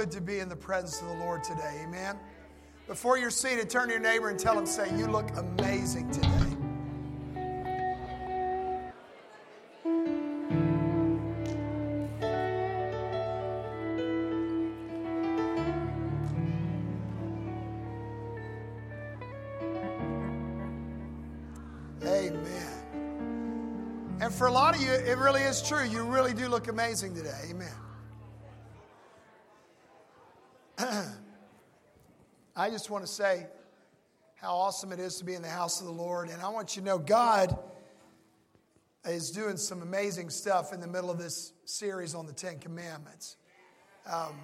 Good to be in the presence of the Lord today, amen. Before you're seated, turn to your neighbor and tell him, say, You look amazing today. Amen. And for a lot of you, it really is true. You really do look amazing today. Amen. I just want to say how awesome it is to be in the house of the Lord. And I want you to know God is doing some amazing stuff in the middle of this series on the Ten Commandments. Um,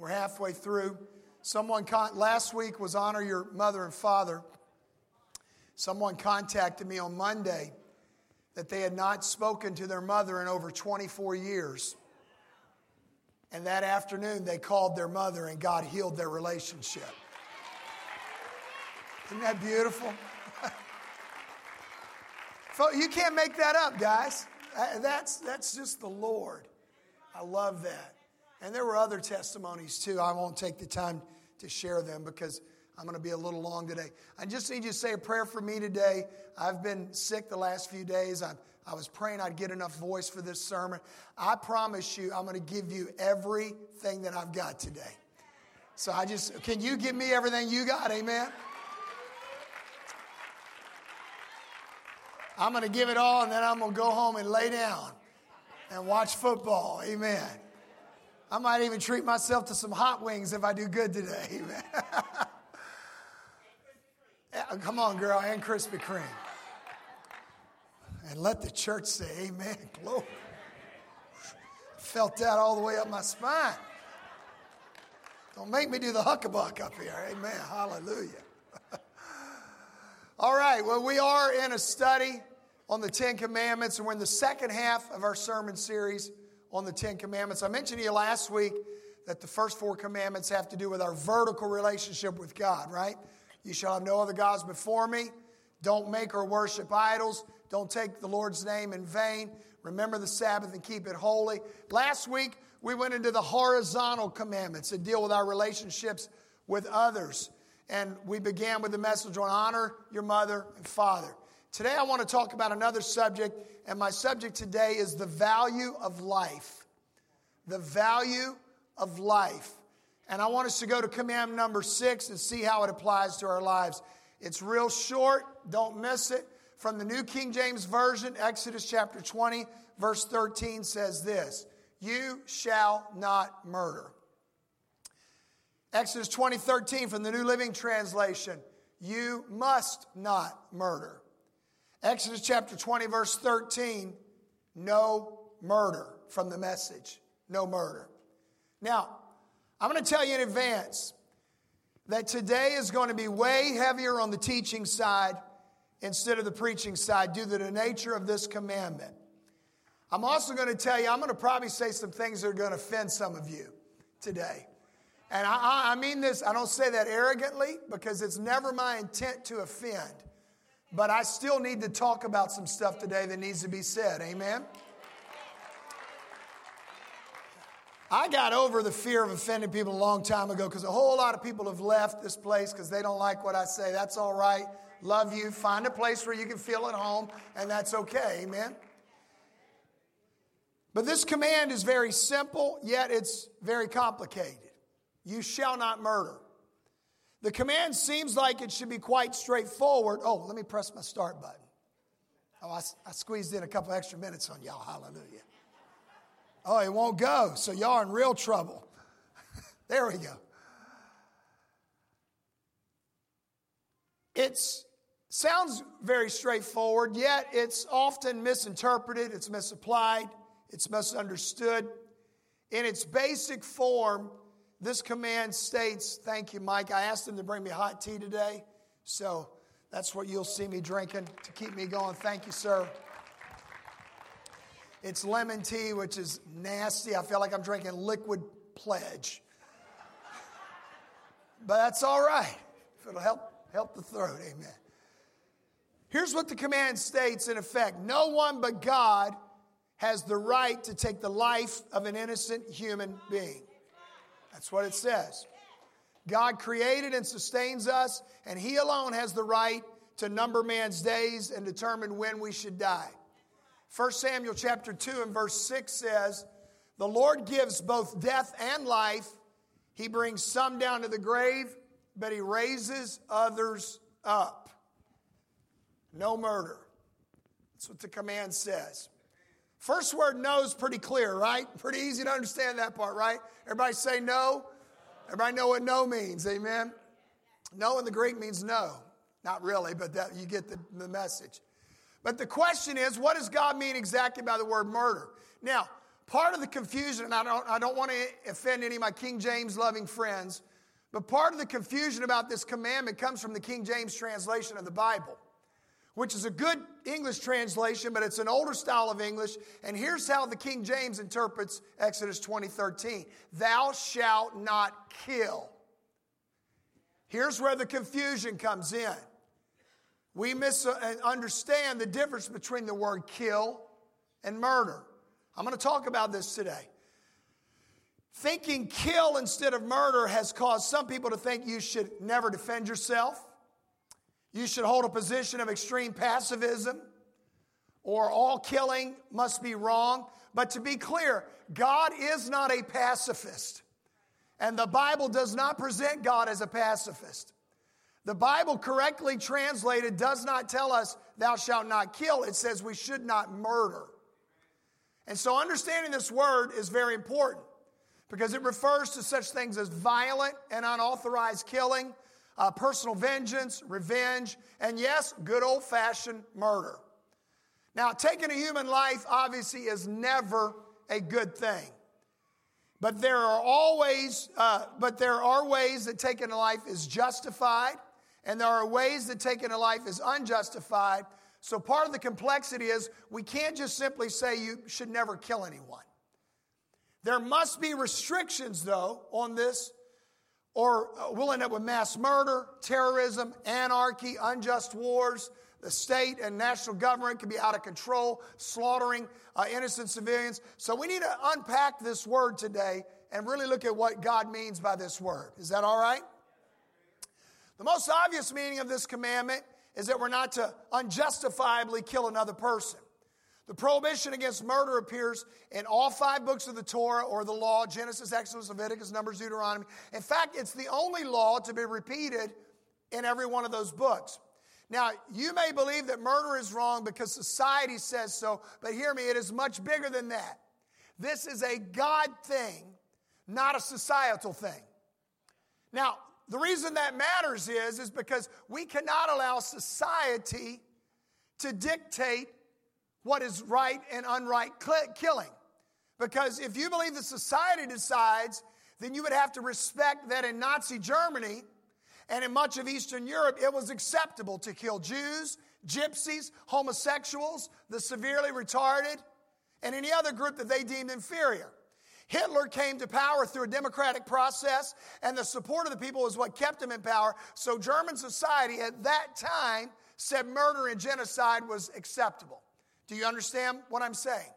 we're halfway through. Someone con- last week was honor your mother and father. Someone contacted me on Monday that they had not spoken to their mother in over 24 years. And that afternoon, they called their mother, and God healed their relationship. Isn't that beautiful? You can't make that up, guys. Uh, That's, that's just the Lord. I love that. And there were other testimonies too. I won't take the time to share them because I'm going to be a little long today. I just need you to say a prayer for me today. I've been sick the last few days. I, I was praying I'd get enough voice for this sermon. I promise you, I'm going to give you everything that I've got today. So I just, can you give me everything you got? Amen. I'm going to give it all and then I'm going to go home and lay down and watch football. Amen. I might even treat myself to some hot wings if I do good today. Amen. Come on, girl, and Krispy Kreme. And let the church say, Amen. Glory. Felt that all the way up my spine. Don't make me do the huckabuck up here. Amen. Hallelujah. All right, well, we are in a study on the Ten Commandments, and we're in the second half of our sermon series on the Ten Commandments. I mentioned to you last week that the first four commandments have to do with our vertical relationship with God, right? You shall have no other gods before me. Don't make or worship idols. Don't take the Lord's name in vain. Remember the Sabbath and keep it holy. Last week, we went into the horizontal commandments that deal with our relationships with others. And we began with the message on honor your mother and father. Today, I want to talk about another subject, and my subject today is the value of life. The value of life. And I want us to go to command number six and see how it applies to our lives. It's real short, don't miss it. From the New King James Version, Exodus chapter 20, verse 13 says this You shall not murder. Exodus 20, 13 from the New Living Translation, You must not murder. Exodus chapter 20, verse 13, no murder from the message. No murder. Now, I'm going to tell you in advance that today is going to be way heavier on the teaching side instead of the preaching side due to the nature of this commandment. I'm also going to tell you, I'm going to probably say some things that are going to offend some of you today. And I, I- mean this, I don't say that arrogantly because it's never my intent to offend. But I still need to talk about some stuff today that needs to be said. Amen? I got over the fear of offending people a long time ago because a whole lot of people have left this place because they don't like what I say. That's all right. Love you. Find a place where you can feel at home, and that's okay. Amen? But this command is very simple, yet it's very complicated. You shall not murder. The command seems like it should be quite straightforward. Oh, let me press my start button. Oh, I, I squeezed in a couple extra minutes on y'all. Hallelujah. Oh, it won't go. So y'all are in real trouble. there we go. It sounds very straightforward, yet it's often misinterpreted, it's misapplied, it's misunderstood. In its basic form, this command states, Thank you, Mike. I asked him to bring me hot tea today, so that's what you'll see me drinking to keep me going. Thank you, sir. It's lemon tea, which is nasty. I feel like I'm drinking liquid pledge. But that's all right. If it'll help help the throat, amen. Here's what the command states in effect No one but God has the right to take the life of an innocent human being. That's what it says. God created and sustains us, and He alone has the right to number man's days and determine when we should die. 1 Samuel chapter 2 and verse 6 says, The Lord gives both death and life. He brings some down to the grave, but He raises others up. No murder. That's what the command says. First word no is pretty clear, right? Pretty easy to understand that part, right? Everybody say no. Everybody know what no means, amen? No in the Greek means no. Not really, but that, you get the, the message. But the question is, what does God mean exactly by the word murder? Now, part of the confusion, and I don't, I don't want to offend any of my King James loving friends, but part of the confusion about this commandment comes from the King James translation of the Bible which is a good English translation, but it's an older style of English. And here's how the King James interprets Exodus 20:13. Thou shalt not kill. Here's where the confusion comes in. We misunderstand uh, the difference between the word kill and murder. I'm going to talk about this today. Thinking kill instead of murder has caused some people to think you should never defend yourself you should hold a position of extreme pacifism, or all killing must be wrong. But to be clear, God is not a pacifist. And the Bible does not present God as a pacifist. The Bible, correctly translated, does not tell us, thou shalt not kill. It says we should not murder. And so understanding this word is very important because it refers to such things as violent and unauthorized killing, uh, personal vengeance, revenge, and yes, good old fashioned murder. Now, taking a human life obviously is never a good thing. But there are always, uh, but there are ways that taking a life is justified, and there are ways that taking a life is unjustified. So part of the complexity is we can't just simply say you should never kill anyone. There must be restrictions, though, on this or uh, we'll end up with mass murder, terrorism, anarchy, unjust wars. The state and national government can be out of control, slaughtering uh, innocent civilians. So we need to unpack this word today and really look at what God means by this word. Is that all right? The most obvious meaning of this commandment is that we're not to unjustifiably kill another person. The prohibition against murder appears in all five books of the Torah or the law Genesis, Exodus, Leviticus, Numbers, Deuteronomy. In fact, it's the only law to be repeated in every one of those books. Now, you may believe that murder is wrong because society says so, but hear me, it is much bigger than that. This is a God thing, not a societal thing. Now, the reason that matters is, is because we cannot allow society to dictate what is right and unright killing. Because if you believe that society decides, then you would have to respect that in Nazi Germany and in much of Eastern Europe, it was acceptable to kill Jews, gypsies, homosexuals, the severely retarded, and any other group that they deemed inferior. Hitler came to power through a democratic process, and the support of the people was what kept him in power. So, German society at that time said murder and genocide was acceptable. Do you understand what I'm saying?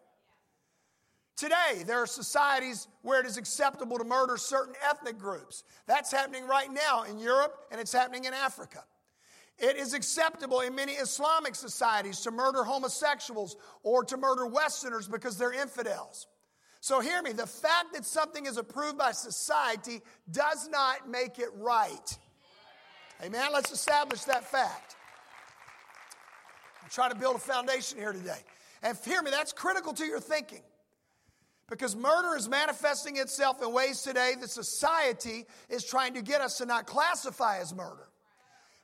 Today, there are societies where it is acceptable to murder certain ethnic groups. That's happening right now in Europe and it's happening in Africa. It is acceptable in many Islamic societies to murder homosexuals or to murder Westerners because they're infidels. So, hear me the fact that something is approved by society does not make it right. Amen? Let's establish that fact. I'm trying to build a foundation here today. And hear me, that's critical to your thinking. Because murder is manifesting itself in ways today that society is trying to get us to not classify as murder.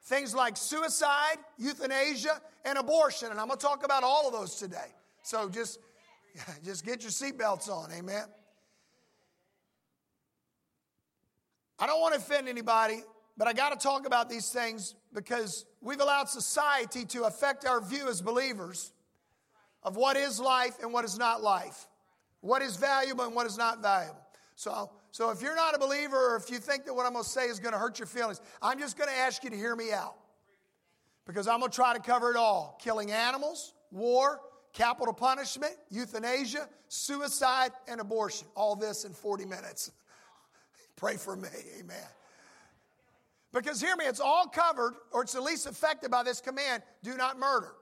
Things like suicide, euthanasia, and abortion. And I'm going to talk about all of those today. So just, just get your seatbelts on. Amen. I don't want to offend anybody, but I got to talk about these things because we've allowed society to affect our view as believers of what is life and what is not life, what is valuable and what is not valuable. So, so if you're not a believer or if you think that what I'm going to say is going to hurt your feelings, I'm just going to ask you to hear me out because I'm going to try to cover it all killing animals, war, capital punishment, euthanasia, suicide, and abortion. All this in 40 minutes. Pray for me. Amen. Because hear me, it's all covered, or it's at least affected by this command do not murder.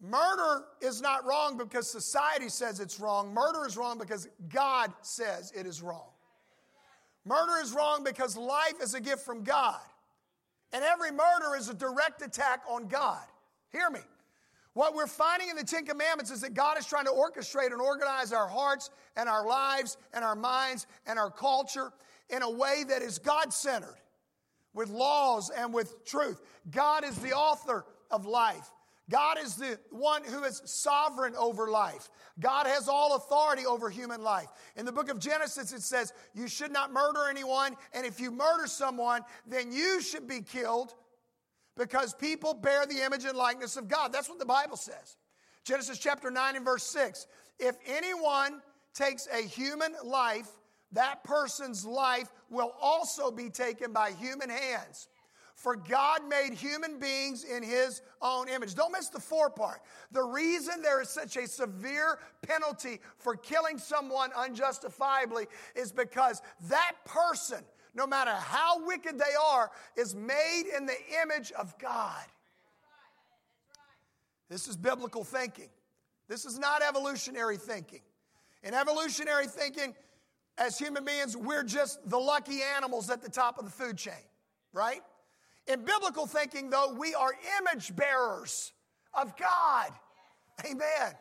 Murder is not wrong because society says it's wrong. Murder is wrong because God says it is wrong. Murder is wrong because life is a gift from God. And every murder is a direct attack on God. Hear me. What we're finding in the Ten Commandments is that God is trying to orchestrate and organize our hearts and our lives and our minds and our culture in a way that is God centered with laws and with truth. God is the author of life. God is the one who is sovereign over life. God has all authority over human life. In the book of Genesis, it says, You should not murder anyone, and if you murder someone, then you should be killed because people bear the image and likeness of God. That's what the Bible says. Genesis chapter 9 and verse 6. If anyone takes a human life, that person's life will also be taken by human hands. For God made human beings in his own image. Don't miss the for part. The reason there is such a severe penalty for killing someone unjustifiably is because that person, no matter how wicked they are, is made in the image of God. This is biblical thinking. This is not evolutionary thinking. In evolutionary thinking, as human beings, we're just the lucky animals at the top of the food chain, right? In biblical thinking, though, we are image bearers of God. Amen.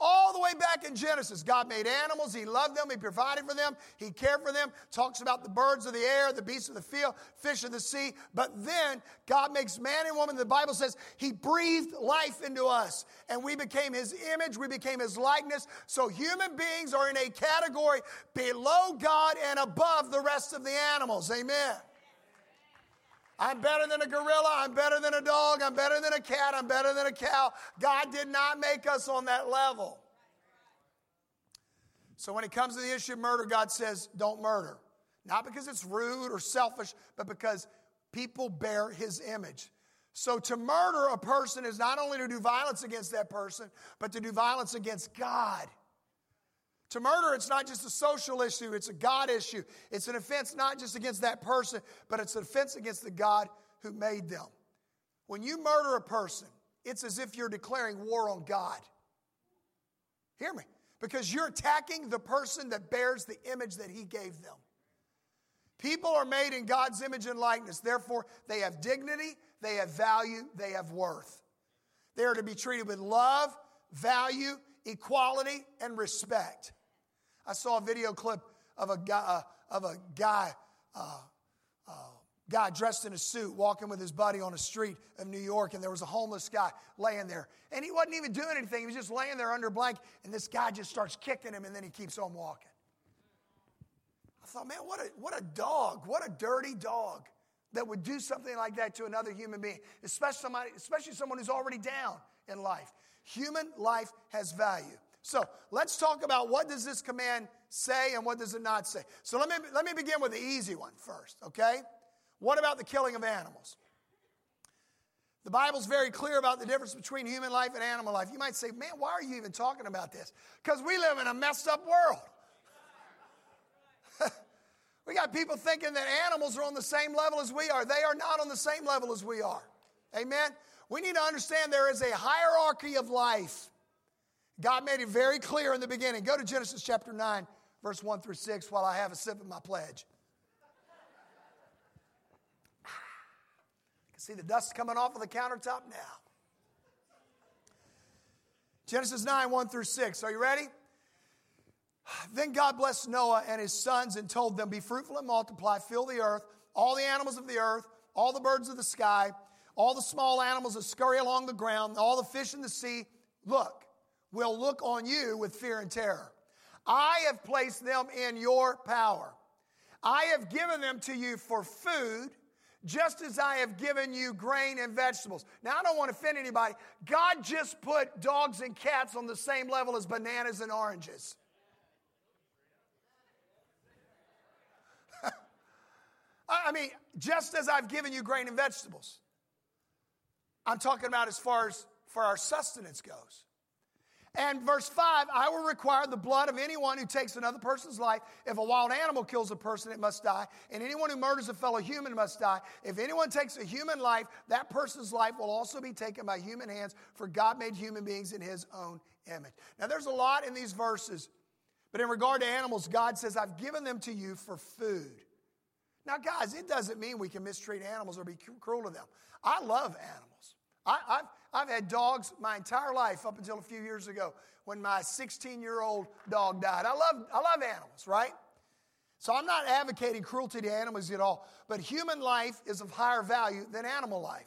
All the way back in Genesis, God made animals. He loved them. He provided for them. He cared for them. Talks about the birds of the air, the beasts of the field, fish of the sea. But then God makes man and woman. The Bible says He breathed life into us. And we became His image. We became His likeness. So human beings are in a category below God and above the rest of the animals. Amen. I'm better than a gorilla. I'm better than a dog. I'm better than a cat. I'm better than a cow. God did not make us on that level. So when it comes to the issue of murder, God says, don't murder. Not because it's rude or selfish, but because people bear his image. So to murder a person is not only to do violence against that person, but to do violence against God. To murder, it's not just a social issue, it's a God issue. It's an offense not just against that person, but it's an offense against the God who made them. When you murder a person, it's as if you're declaring war on God. Hear me. Because you're attacking the person that bears the image that He gave them. People are made in God's image and likeness. Therefore, they have dignity, they have value, they have worth. They are to be treated with love, value, equality, and respect. I saw a video clip of a guy, uh, of a guy, uh, uh, guy dressed in a suit walking with his buddy on a street of New York, and there was a homeless guy laying there. And he wasn't even doing anything, he was just laying there under a blanket, and this guy just starts kicking him, and then he keeps on walking. I thought, man, what a, what a dog, what a dirty dog that would do something like that to another human being, especially, somebody, especially someone who's already down in life. Human life has value. So let's talk about what does this command say and what does it not say. So let me, let me begin with the easy one first, okay? What about the killing of animals? The Bible's very clear about the difference between human life and animal life. You might say, man, why are you even talking about this? Because we live in a messed up world. we got people thinking that animals are on the same level as we are. They are not on the same level as we are. Amen? We need to understand there is a hierarchy of life. God made it very clear in the beginning. Go to Genesis chapter 9, verse 1 through 6, while I have a sip of my pledge. I can see the dust coming off of the countertop now. Genesis 9, 1 through 6. Are you ready? Then God blessed Noah and his sons and told them, Be fruitful and multiply, fill the earth, all the animals of the earth, all the birds of the sky, all the small animals that scurry along the ground, all the fish in the sea. Look, will look on you with fear and terror. I have placed them in your power. I have given them to you for food, just as I have given you grain and vegetables. Now, I don't want to offend anybody. God just put dogs and cats on the same level as bananas and oranges. I mean, just as I've given you grain and vegetables. I'm talking about as far as for our sustenance goes. And verse 5 I will require the blood of anyone who takes another person's life. If a wild animal kills a person, it must die. And anyone who murders a fellow human must die. If anyone takes a human life, that person's life will also be taken by human hands, for God made human beings in his own image. Now, there's a lot in these verses, but in regard to animals, God says, I've given them to you for food. Now, guys, it doesn't mean we can mistreat animals or be cruel to them. I love animals. I, have I've had dogs my entire life up until a few years ago when my 16 year old dog died. I love, I love animals, right? So I'm not advocating cruelty to animals at all, but human life is of higher value than animal life.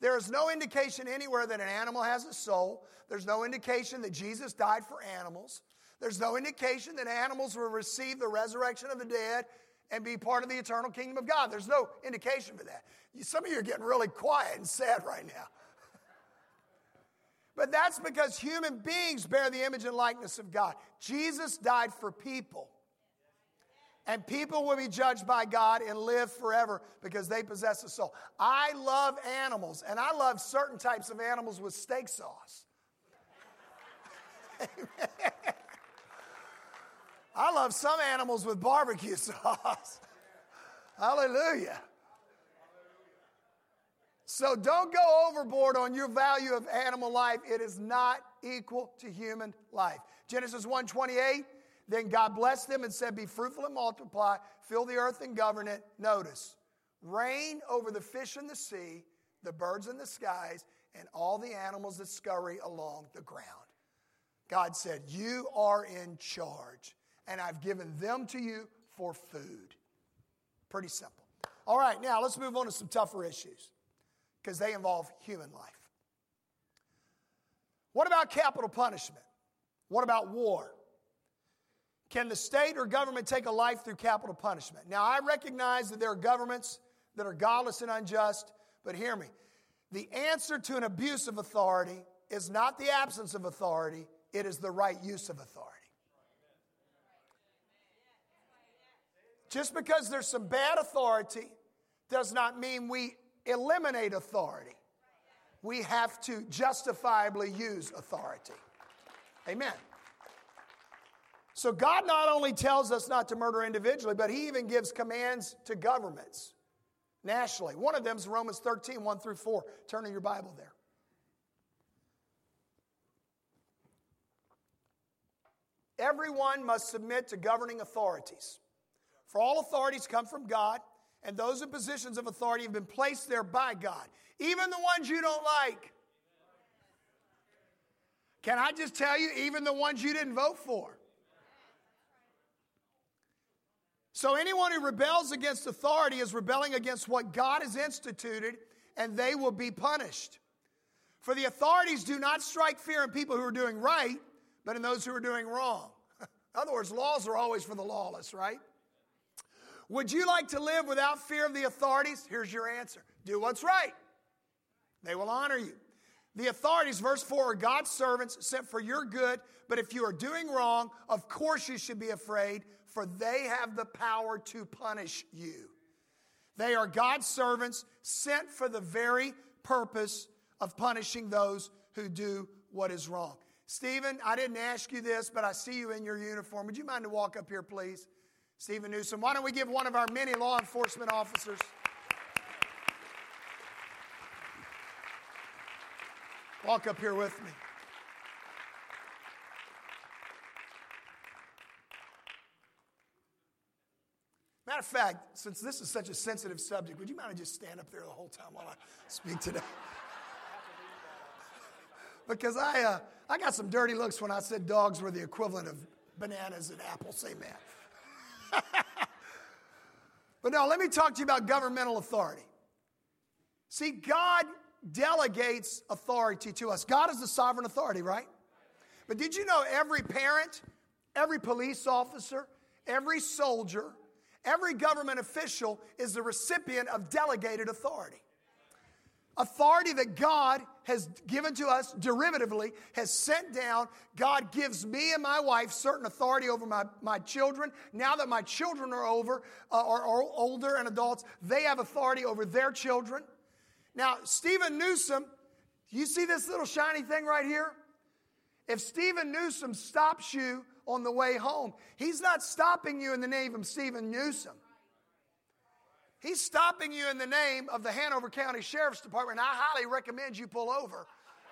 There is no indication anywhere that an animal has a soul. There's no indication that Jesus died for animals. There's no indication that animals will receive the resurrection of the dead and be part of the eternal kingdom of God. There's no indication for that. Some of you are getting really quiet and sad right now. But that's because human beings bear the image and likeness of God. Jesus died for people. And people will be judged by God and live forever because they possess a soul. I love animals, and I love certain types of animals with steak sauce. I love some animals with barbecue sauce. Hallelujah. So don't go overboard on your value of animal life. It is not equal to human life. Genesis 1:28, then God blessed them and said, Be fruitful and multiply, fill the earth and govern it. Notice, reign over the fish in the sea, the birds in the skies, and all the animals that scurry along the ground. God said, You are in charge and I've given them to you for food. Pretty simple. All right, now let's move on to some tougher issues because they involve human life. What about capital punishment? What about war? Can the state or government take a life through capital punishment? Now, I recognize that there are governments that are godless and unjust, but hear me. The answer to an abuse of authority is not the absence of authority, it is the right use of authority. Just because there's some bad authority does not mean we eliminate authority. We have to justifiably use authority. Amen. So, God not only tells us not to murder individually, but He even gives commands to governments nationally. One of them is Romans 13, 1 through 4. Turn to your Bible there. Everyone must submit to governing authorities. For all authorities come from God, and those in positions of authority have been placed there by God, even the ones you don't like. Can I just tell you, even the ones you didn't vote for? So, anyone who rebels against authority is rebelling against what God has instituted, and they will be punished. For the authorities do not strike fear in people who are doing right, but in those who are doing wrong. in other words, laws are always for the lawless, right? Would you like to live without fear of the authorities? Here's your answer do what's right, they will honor you. The authorities, verse 4, are God's servants sent for your good, but if you are doing wrong, of course you should be afraid, for they have the power to punish you. They are God's servants sent for the very purpose of punishing those who do what is wrong. Stephen, I didn't ask you this, but I see you in your uniform. Would you mind to walk up here, please? Stephen Newsom. Why don't we give one of our many law enforcement officers? Walk up here with me. Matter of fact, since this is such a sensitive subject, would you mind just stand up there the whole time while I speak today? because I, uh, I got some dirty looks when I said dogs were the equivalent of bananas and apples. Amen. but now, let me talk to you about governmental authority. See, God delegates authority to us. God is the sovereign authority, right? But did you know every parent, every police officer, every soldier, every government official is the recipient of delegated authority? Authority that God has given to us derivatively, has sent down. God gives me and my wife certain authority over my, my children. Now that my children are over, uh, or, or older and adults, they have authority over their children. Now, Stephen Newsom, you see this little shiny thing right here? If Stephen Newsom stops you on the way home, he's not stopping you in the name of Stephen Newsom. He's stopping you in the name of the Hanover County Sheriff's Department. I highly recommend you pull over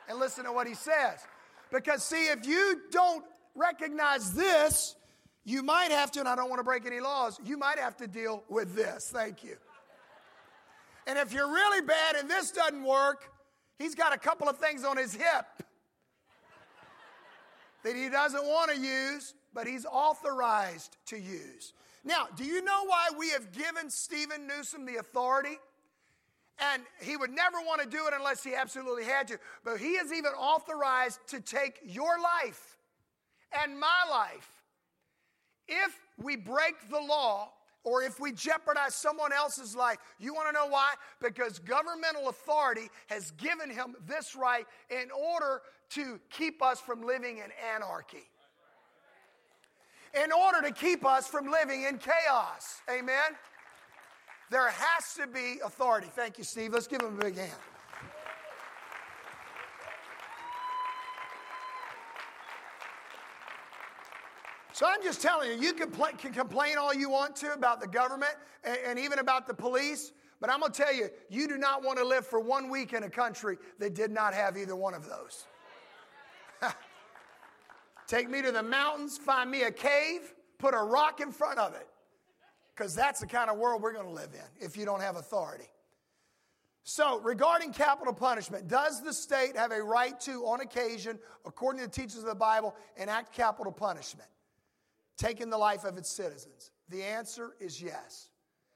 and listen to what he says. Because, see, if you don't recognize this, you might have to, and I don't want to break any laws, you might have to deal with this. Thank you. And if you're really bad and this doesn't work, he's got a couple of things on his hip that he doesn't want to use, but he's authorized to use. Now, do you know why we have given Stephen Newsom the authority? And he would never want to do it unless he absolutely had to. But he is even authorized to take your life and my life. If we break the law or if we jeopardize someone else's life. You want to know why? Because governmental authority has given him this right in order to keep us from living in anarchy. In order to keep us from living in chaos. Amen? There has to be authority. Thank you, Steve. Let's give him a big hand. So I'm just telling you, you can, pl- can complain all you want to about the government and, and even about the police, but I'm going to tell you, you do not want to live for one week in a country that did not have either one of those. Take me to the mountains, find me a cave, put a rock in front of it. Because that's the kind of world we're going to live in if you don't have authority. So, regarding capital punishment, does the state have a right to, on occasion, according to the teachings of the Bible, enact capital punishment? taking the life of its citizens? The answer is yes.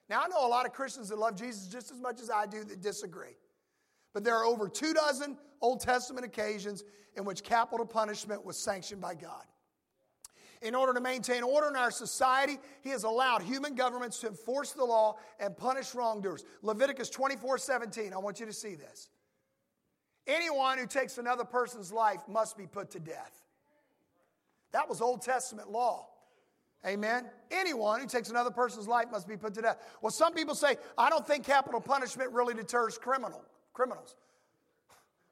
Now, I know a lot of Christians that love Jesus just as much as I do that disagree. But there are over two dozen Old Testament occasions in which capital punishment was sanctioned by God. In order to maintain order in our society, He has allowed human governments to enforce the law and punish wrongdoers. Leviticus 24 17, I want you to see this. Anyone who takes another person's life must be put to death. That was Old Testament law. Amen. Anyone who takes another person's life must be put to death. Well, some people say, I don't think capital punishment really deters criminal, criminals.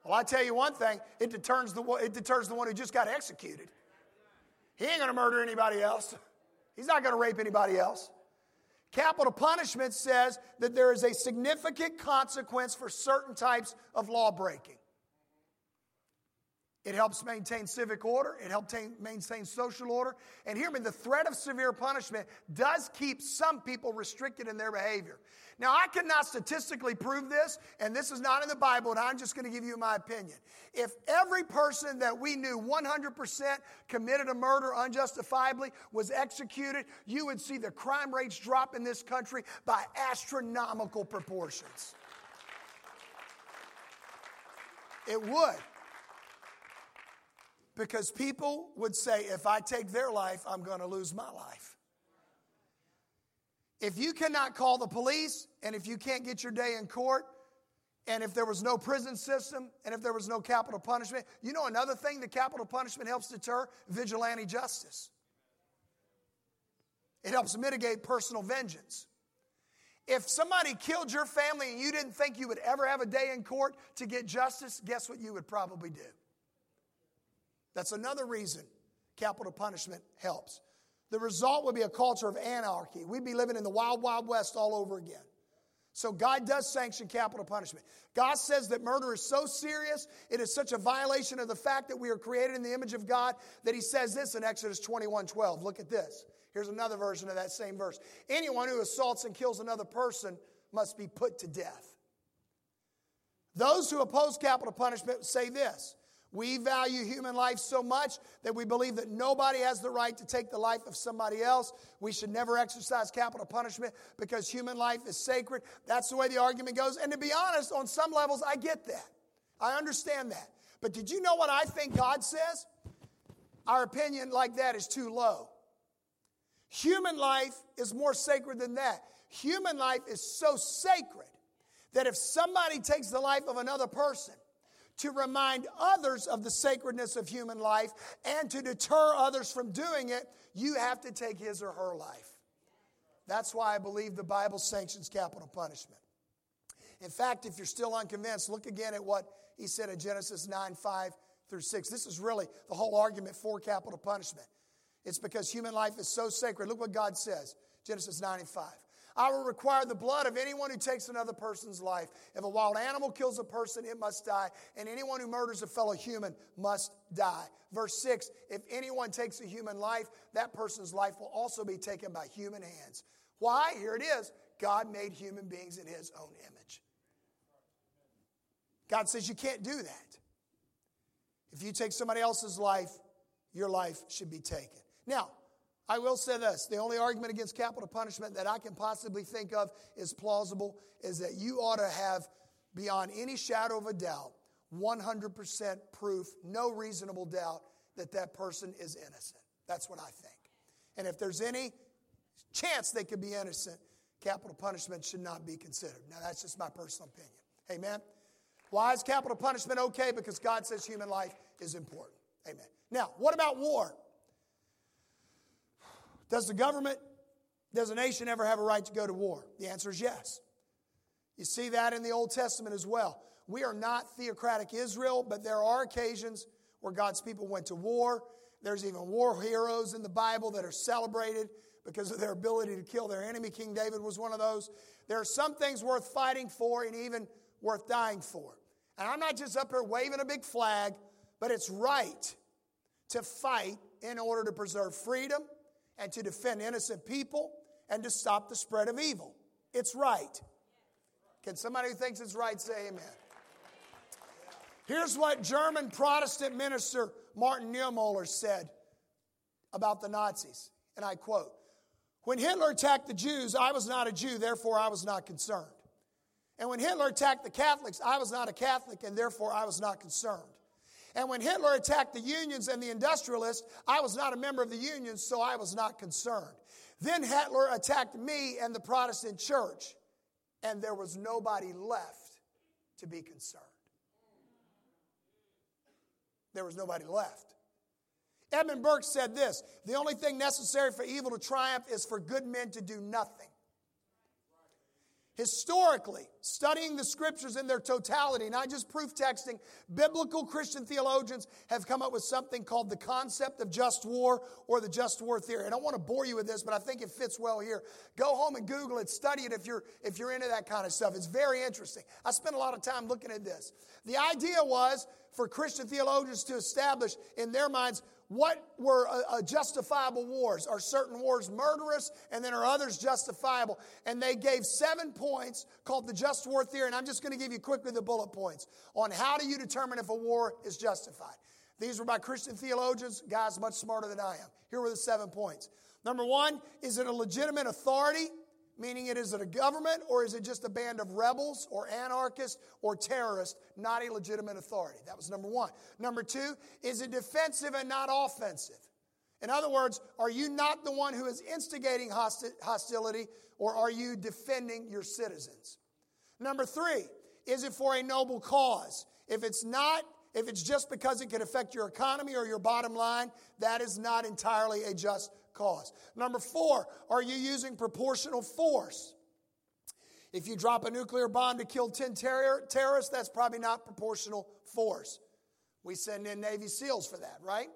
Well, I tell you one thing, it deters the, it deters the one who just got executed. He ain't gonna murder anybody else. He's not gonna rape anybody else. Capital punishment says that there is a significant consequence for certain types of law breaking. It helps maintain civic order. It helps maintain social order. And hear me, the threat of severe punishment does keep some people restricted in their behavior. Now, I cannot statistically prove this, and this is not in the Bible, and I'm just going to give you my opinion. If every person that we knew 100% committed a murder unjustifiably was executed, you would see the crime rates drop in this country by astronomical proportions. It would. Because people would say, if I take their life, I'm going to lose my life. If you cannot call the police, and if you can't get your day in court, and if there was no prison system, and if there was no capital punishment, you know another thing that capital punishment helps deter? Vigilante justice. It helps mitigate personal vengeance. If somebody killed your family and you didn't think you would ever have a day in court to get justice, guess what you would probably do? That's another reason capital punishment helps. The result would be a culture of anarchy. We'd be living in the wild, wild west all over again. So God does sanction capital punishment. God says that murder is so serious, it is such a violation of the fact that we are created in the image of God that he says this in Exodus 21 12. Look at this. Here's another version of that same verse. Anyone who assaults and kills another person must be put to death. Those who oppose capital punishment say this We value human life so much that we believe that nobody has the right to take the life of somebody else. We should never exercise capital punishment because human life is sacred. That's the way the argument goes. And to be honest, on some levels, I get that. I understand that. But did you know what I think God says? Our opinion like that is too low. Human life is more sacred than that. Human life is so sacred that if somebody takes the life of another person, to remind others of the sacredness of human life and to deter others from doing it, you have to take his or her life. That's why I believe the Bible sanctions capital punishment. In fact, if you're still unconvinced, look again at what he said in Genesis 9 5 through 6. This is really the whole argument for capital punishment. It's because human life is so sacred. Look what God says Genesis 9 and 5. I will require the blood of anyone who takes another person's life. If a wild animal kills a person, it must die, and anyone who murders a fellow human must die. Verse 6 If anyone takes a human life, that person's life will also be taken by human hands. Why? Here it is God made human beings in his own image. God says you can't do that. If you take somebody else's life, your life should be taken. Now, I will say this the only argument against capital punishment that I can possibly think of is plausible is that you ought to have, beyond any shadow of a doubt, 100% proof, no reasonable doubt that that person is innocent. That's what I think. And if there's any chance they could be innocent, capital punishment should not be considered. Now, that's just my personal opinion. Amen? Why is capital punishment okay? Because God says human life is important. Amen. Now, what about war? Does the government, does a nation ever have a right to go to war? The answer is yes. You see that in the Old Testament as well. We are not theocratic Israel, but there are occasions where God's people went to war. There's even war heroes in the Bible that are celebrated because of their ability to kill their enemy. King David was one of those. There are some things worth fighting for and even worth dying for. And I'm not just up here waving a big flag, but it's right to fight in order to preserve freedom and to defend innocent people and to stop the spread of evil. It's right. Can somebody who thinks it's right say amen? Here's what German Protestant minister Martin Niemöller said about the Nazis, and I quote When Hitler attacked the Jews, I was not a Jew, therefore I was not concerned. And when Hitler attacked the Catholics, I was not a Catholic, and therefore I was not concerned. And when Hitler attacked the unions and the industrialists, I was not a member of the unions, so I was not concerned. Then Hitler attacked me and the Protestant church, and there was nobody left to be concerned. There was nobody left. Edmund Burke said this The only thing necessary for evil to triumph is for good men to do nothing. Historically, studying the scriptures in their totality, not just proof texting, biblical Christian theologians have come up with something called the concept of just war or the just war theory. I don't want to bore you with this, but I think it fits well here. Go home and Google it, study it if you're, if you're into that kind of stuff. It's very interesting. I spent a lot of time looking at this. The idea was for Christian theologians to establish in their minds what were uh, uh, justifiable wars? Are certain wars murderous and then are others justifiable? And they gave seven points called the just war theory. And I'm just going to give you quickly the bullet points on how do you determine if a war is justified. These were by Christian theologians, guys much smarter than I am. Here were the seven points. Number one, is it a legitimate authority? Meaning, it is it a government or is it just a band of rebels or anarchists or terrorists, not a legitimate authority? That was number one. Number two, is it defensive and not offensive? In other words, are you not the one who is instigating hostility or are you defending your citizens? Number three, is it for a noble cause? If it's not, if it's just because it could affect your economy or your bottom line, that is not entirely a just cause. Number four, are you using proportional force? If you drop a nuclear bomb to kill 10 terror, terrorists, that's probably not proportional force. We send in Navy SEALs for that, right?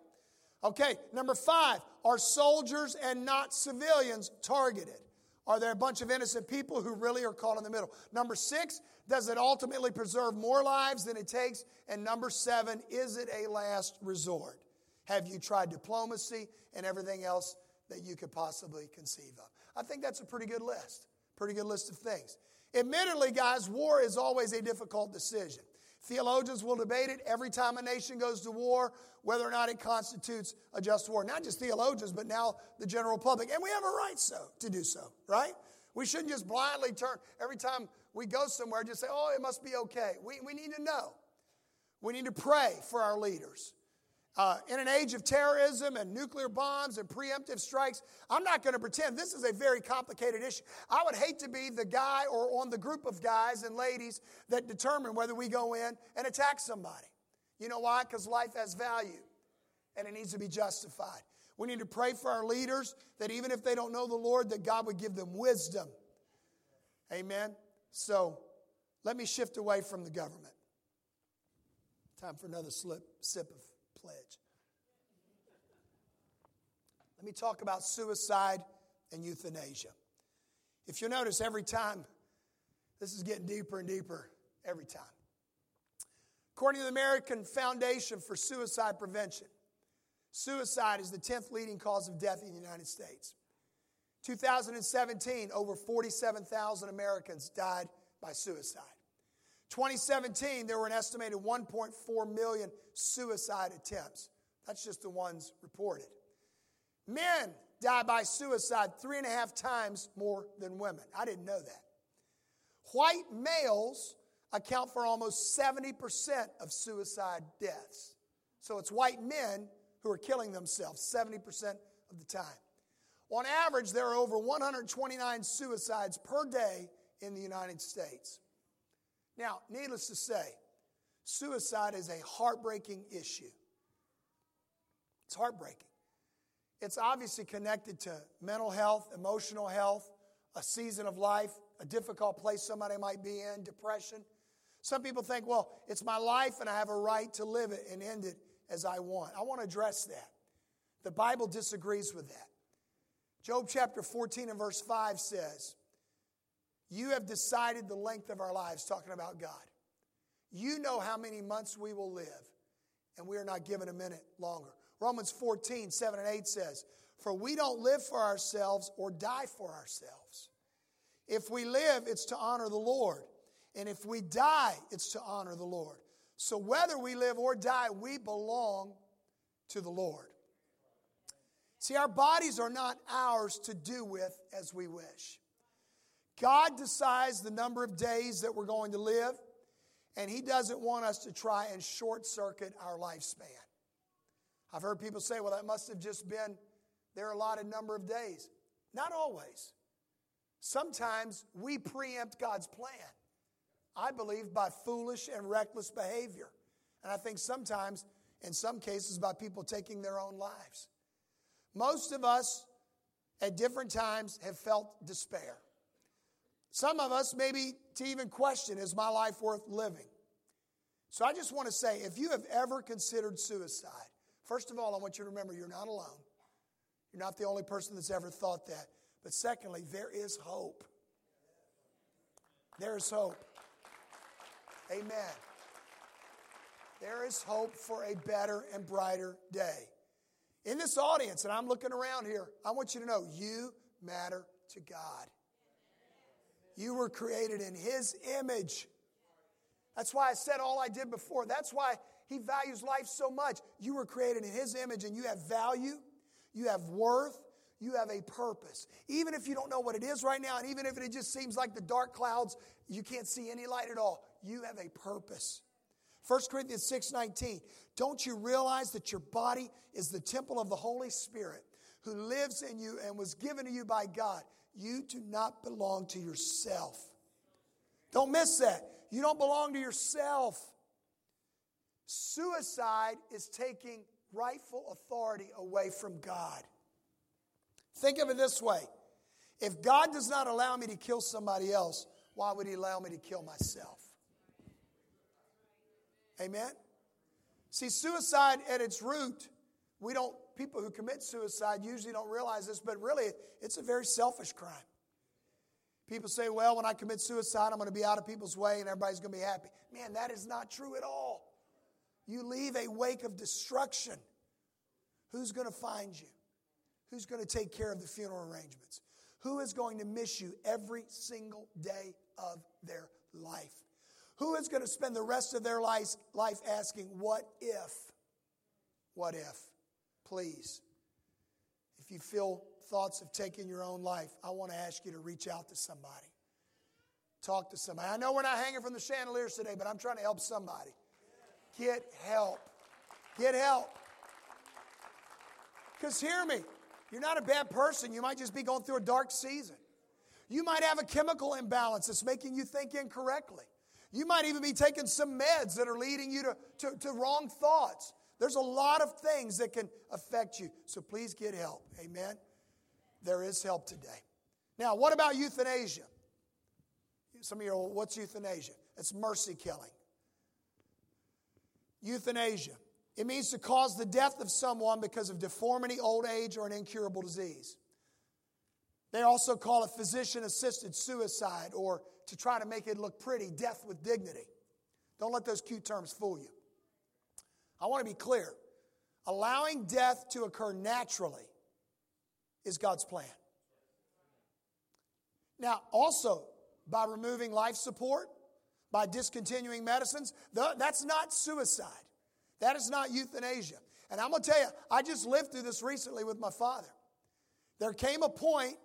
Okay, number five, are soldiers and not civilians targeted? Are there a bunch of innocent people who really are caught in the middle? Number six, does it ultimately preserve more lives than it takes? And number seven, is it a last resort? Have you tried diplomacy and everything else that you could possibly conceive of. I think that's a pretty good list, pretty good list of things. Admittedly, guys, war is always a difficult decision. Theologians will debate it every time a nation goes to war, whether or not it constitutes a just war. Not just theologians, but now the general public. And we have a right so to do so, right? We shouldn't just blindly turn every time we go somewhere, just say, oh, it must be okay. We, we need to know. We need to pray for our leaders. Uh, in an age of terrorism and nuclear bombs and preemptive strikes, I'm not going to pretend this is a very complicated issue. I would hate to be the guy or on the group of guys and ladies that determine whether we go in and attack somebody. You know why? Because life has value and it needs to be justified. We need to pray for our leaders that even if they don't know the Lord, that God would give them wisdom. Amen. So let me shift away from the government. Time for another slip, sip of pledge. Let me talk about suicide and euthanasia. If you notice, every time, this is getting deeper and deeper every time. According to the American Foundation for Suicide Prevention, suicide is the 10th leading cause of death in the United States. 2017, over 47,000 Americans died by suicide. 2017, there were an estimated 1.4 million suicide attempts. That's just the ones reported. Men die by suicide three and a half times more than women. I didn't know that. White males account for almost 70% of suicide deaths. So it's white men who are killing themselves 70% of the time. On average, there are over 129 suicides per day in the United States. Now, needless to say, suicide is a heartbreaking issue. It's heartbreaking. It's obviously connected to mental health, emotional health, a season of life, a difficult place somebody might be in, depression. Some people think, well, it's my life and I have a right to live it and end it as I want. I want to address that. The Bible disagrees with that. Job chapter 14 and verse 5 says, You have decided the length of our lives, talking about God. You know how many months we will live, and we are not given a minute longer. Romans 14, 7 and 8 says, For we don't live for ourselves or die for ourselves. If we live, it's to honor the Lord. And if we die, it's to honor the Lord. So whether we live or die, we belong to the Lord. See, our bodies are not ours to do with as we wish. God decides the number of days that we're going to live, and He doesn't want us to try and short circuit our lifespan. I've heard people say, well, that must have just been their allotted number of days. Not always. Sometimes we preempt God's plan. I believe by foolish and reckless behavior. And I think sometimes, in some cases, by people taking their own lives. Most of us at different times have felt despair. Some of us, maybe to even question, is my life worth living? So I just want to say if you have ever considered suicide, first of all, I want you to remember you're not alone. You're not the only person that's ever thought that. But secondly, there is hope. There is hope. Amen. There is hope for a better and brighter day. In this audience, and I'm looking around here, I want you to know you matter to God. You were created in His image. That's why I said all I did before. That's why He values life so much. You were created in His image and you have value, you have worth, you have a purpose. Even if you don't know what it is right now, and even if it just seems like the dark clouds, you can't see any light at all, you have a purpose. 1 Corinthians 6:19. Don't you realize that your body is the temple of the Holy Spirit who lives in you and was given to you by God? You do not belong to yourself. Don't miss that. You don't belong to yourself. Suicide is taking rightful authority away from God. Think of it this way if God does not allow me to kill somebody else, why would He allow me to kill myself? Amen? See, suicide at its root, we don't, people who commit suicide usually don't realize this, but really it's a very selfish crime. People say, well, when I commit suicide, I'm going to be out of people's way and everybody's going to be happy. Man, that is not true at all. You leave a wake of destruction. Who's going to find you? Who's going to take care of the funeral arrangements? Who is going to miss you every single day of their life? Who is going to spend the rest of their life, asking, What if? What if? Please. If you feel thoughts of taking your own life, I want to ask you to reach out to somebody. Talk to somebody. I know we're not hanging from the chandeliers today, but I'm trying to help somebody. Get help. Get help. Because hear me, you're not a bad person. You might just be going through a dark season. You might have a chemical imbalance that's making you think incorrectly. You might even be taking some meds that are leading you to, to, to wrong thoughts. There's a lot of things that can affect you. So please get help. Amen. There is help today. Now, what about euthanasia? Some of you are, what's euthanasia? It's mercy killing. Euthanasia. It means to cause the death of someone because of deformity, old age, or an incurable disease. They also call it physician assisted suicide or to try to make it look pretty, death with dignity. Don't let those cute terms fool you. I want to be clear. Allowing death to occur naturally is God's plan. Now, also, by removing life support, by discontinuing medicines, that's not suicide. That is not euthanasia. And I'm going to tell you, I just lived through this recently with my father. There came a point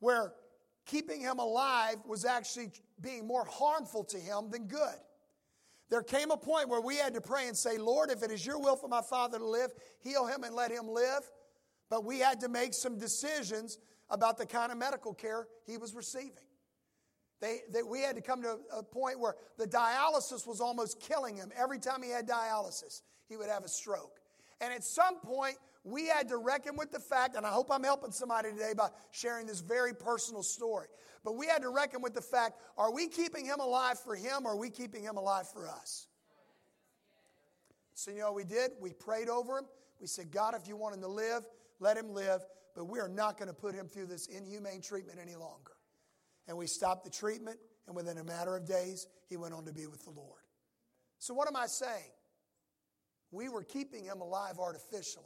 where keeping him alive was actually being more harmful to him than good. There came a point where we had to pray and say, Lord, if it is your will for my father to live, heal him and let him live. But we had to make some decisions about the kind of medical care he was receiving. They, they, we had to come to a point where the dialysis was almost killing him. Every time he had dialysis, he would have a stroke. And at some point, we had to reckon with the fact, and I hope I'm helping somebody today by sharing this very personal story, but we had to reckon with the fact are we keeping him alive for him or are we keeping him alive for us? So, you know we did? We prayed over him. We said, God, if you want him to live, let him live, but we are not going to put him through this inhumane treatment any longer. And we stopped the treatment, and within a matter of days, he went on to be with the Lord. So, what am I saying? We were keeping him alive artificially.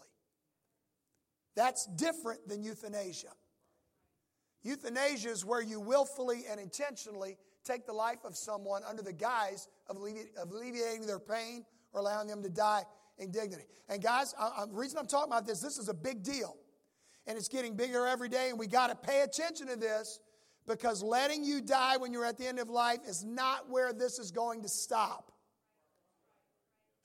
That's different than euthanasia. Euthanasia is where you willfully and intentionally take the life of someone under the guise of alleviating their pain or allowing them to die in dignity. And guys, I, the reason I'm talking about this, this is a big deal. And it's getting bigger every day, and we got to pay attention to this because letting you die when you're at the end of life is not where this is going to stop.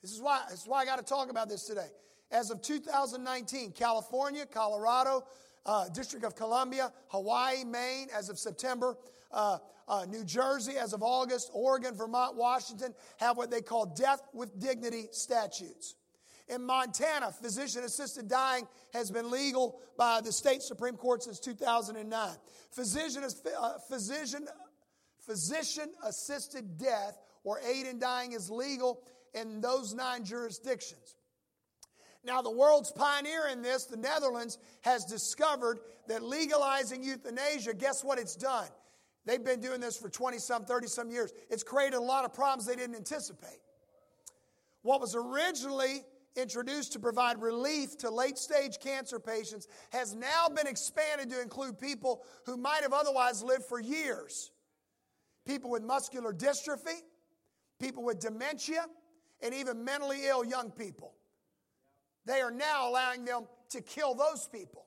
This is why, this is why I got to talk about this today. As of 2019, California, Colorado, uh, District of Columbia, Hawaii, Maine, as of September, uh, uh, New Jersey, as of August, Oregon, Vermont, Washington have what they call death with dignity statutes. In Montana, physician assisted dying has been legal by the state Supreme Court since 2009. Physician, uh, physician, physician assisted death or aid in dying is legal in those nine jurisdictions. Now, the world's pioneer in this, the Netherlands, has discovered that legalizing euthanasia, guess what it's done? They've been doing this for 20 some, 30 some years. It's created a lot of problems they didn't anticipate. What was originally introduced to provide relief to late stage cancer patients has now been expanded to include people who might have otherwise lived for years. People with muscular dystrophy, people with dementia, and even mentally ill young people. They are now allowing them to kill those people.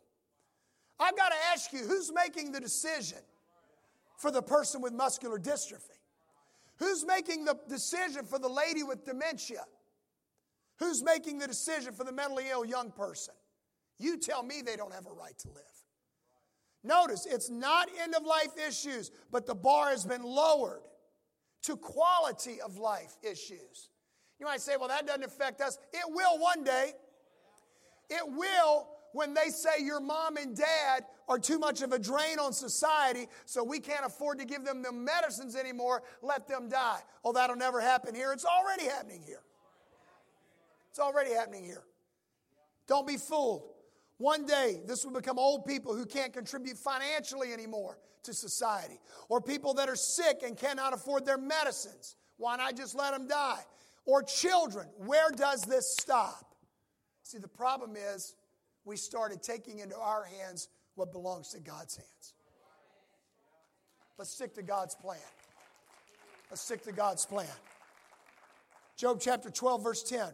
I've got to ask you who's making the decision for the person with muscular dystrophy? Who's making the decision for the lady with dementia? Who's making the decision for the mentally ill young person? You tell me they don't have a right to live. Notice, it's not end of life issues, but the bar has been lowered to quality of life issues. You might say, well, that doesn't affect us. It will one day. It will when they say your mom and dad are too much of a drain on society, so we can't afford to give them the medicines anymore, let them die. Oh, that'll never happen here. It's already happening here. It's already happening here. Don't be fooled. One day, this will become old people who can't contribute financially anymore to society, or people that are sick and cannot afford their medicines. Why not just let them die? Or children. Where does this stop? See, the problem is we started taking into our hands what belongs to God's hands. Let's stick to God's plan. Let's stick to God's plan. Job chapter 12, verse 10.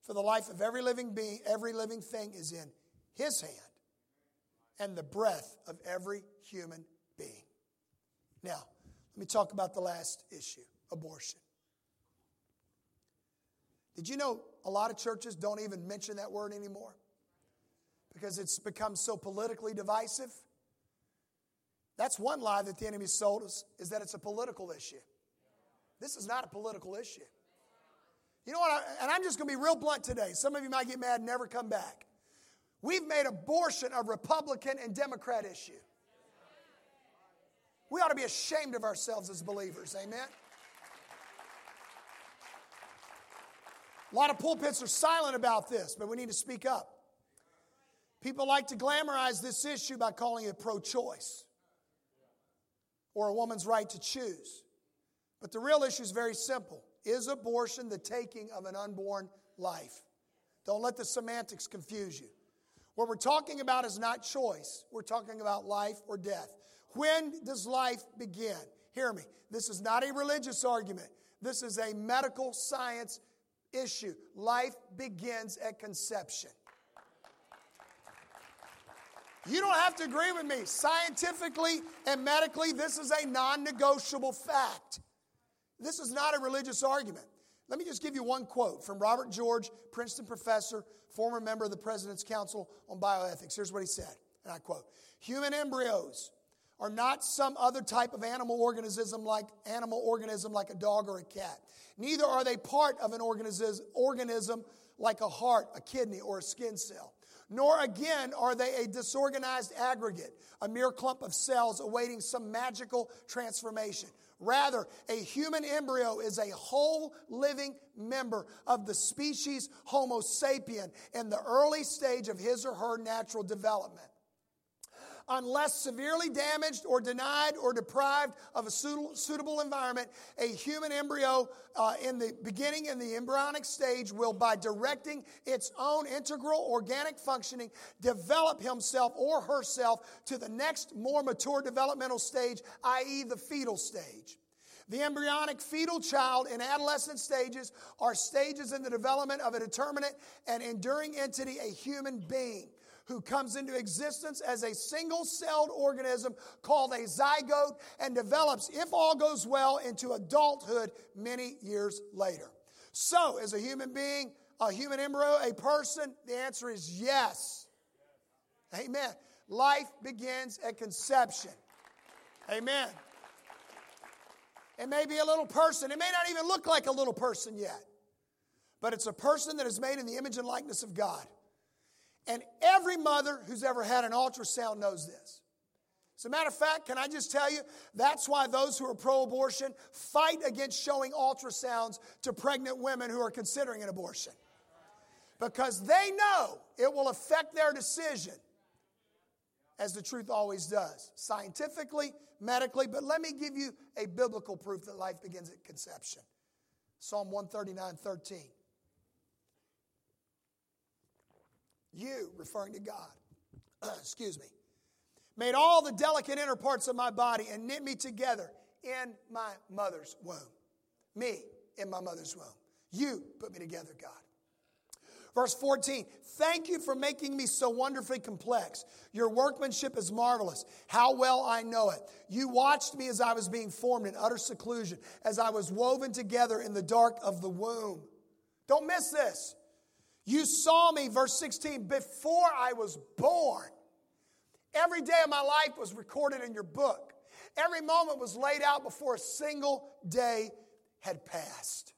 For the life of every living being, every living thing is in his hand, and the breath of every human being. Now, let me talk about the last issue abortion. Did you know a lot of churches don't even mention that word anymore? Because it's become so politically divisive. That's one lie that the enemy sold us, is that it's a political issue. This is not a political issue. You know what? I, and I'm just going to be real blunt today. Some of you might get mad and never come back. We've made abortion a Republican and Democrat issue. We ought to be ashamed of ourselves as believers. Amen. A lot of pulpits are silent about this, but we need to speak up. People like to glamorize this issue by calling it pro choice or a woman's right to choose. But the real issue is very simple Is abortion the taking of an unborn life? Don't let the semantics confuse you. What we're talking about is not choice, we're talking about life or death. When does life begin? Hear me. This is not a religious argument. This is a medical science issue. Life begins at conception. You don't have to agree with me. Scientifically and medically, this is a non negotiable fact. This is not a religious argument. Let me just give you one quote from Robert George, Princeton professor, former member of the President's Council on Bioethics. Here's what he said, and I quote Human embryos are not some other type of animal organism like animal organism like a dog or a cat. Neither are they part of an organism, organism like a heart, a kidney, or a skin cell. Nor again are they a disorganized aggregate, a mere clump of cells awaiting some magical transformation. Rather, a human embryo is a whole living member of the species Homo sapien in the early stage of his or her natural development unless severely damaged or denied or deprived of a suitable environment, a human embryo uh, in the beginning in the embryonic stage will, by directing its own integral organic functioning, develop himself or herself to the next more mature developmental stage, i.e., the fetal stage. The embryonic fetal child in adolescent stages are stages in the development of a determinate and enduring entity, a human being who comes into existence as a single celled organism called a zygote and develops, if all goes well, into adulthood many years later. So, as a human being, a human embryo, a person, the answer is yes. Amen. Life begins at conception. Amen. It may be a little person. It may not even look like a little person yet. But it's a person that is made in the image and likeness of God. And every mother who's ever had an ultrasound knows this. As a matter of fact, can I just tell you, that's why those who are pro abortion fight against showing ultrasounds to pregnant women who are considering an abortion. Because they know it will affect their decision, as the truth always does, scientifically, medically. But let me give you a biblical proof that life begins at conception Psalm 139 13. You, referring to God, excuse me, made all the delicate inner parts of my body and knit me together in my mother's womb. Me in my mother's womb. You put me together, God. Verse 14, thank you for making me so wonderfully complex. Your workmanship is marvelous. How well I know it. You watched me as I was being formed in utter seclusion, as I was woven together in the dark of the womb. Don't miss this. You saw me, verse 16, before I was born. Every day of my life was recorded in your book. Every moment was laid out before a single day had passed.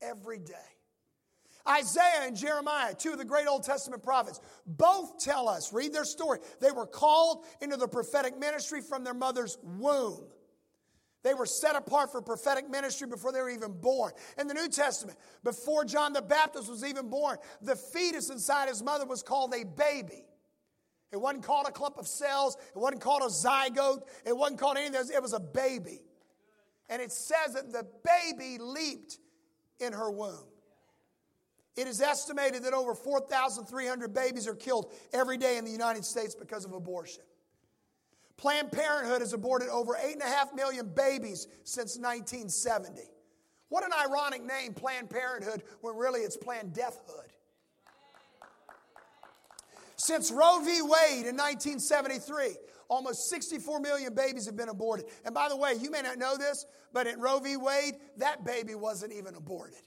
Every day. Isaiah and Jeremiah, two of the great Old Testament prophets, both tell us, read their story. They were called into the prophetic ministry from their mother's womb. They were set apart for prophetic ministry before they were even born. In the New Testament, before John the Baptist was even born, the fetus inside his mother was called a baby. It wasn't called a clump of cells, it wasn't called a zygote, it wasn't called anything, it was a baby. And it says that the baby leaped in her womb. It is estimated that over 4,300 babies are killed every day in the United States because of abortion. Planned Parenthood has aborted over 8.5 million babies since 1970. What an ironic name, Planned Parenthood, when really it's Planned Deathhood. Since Roe v. Wade in 1973, almost 64 million babies have been aborted. And by the way, you may not know this, but in Roe v. Wade, that baby wasn't even aborted.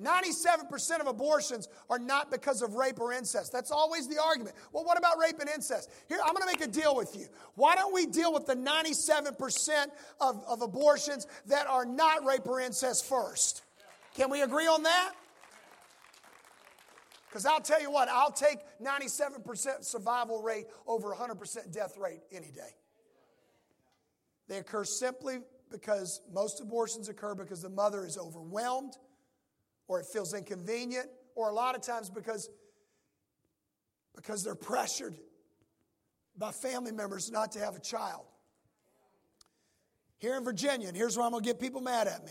97% of abortions are not because of rape or incest. That's always the argument. Well, what about rape and incest? Here, I'm going to make a deal with you. Why don't we deal with the 97% of, of abortions that are not rape or incest first? Can we agree on that? Because I'll tell you what, I'll take 97% survival rate over 100% death rate any day. They occur simply because most abortions occur because the mother is overwhelmed or it feels inconvenient, or a lot of times because, because they're pressured by family members not to have a child. Here in Virginia, and here's where I'm going to get people mad at me.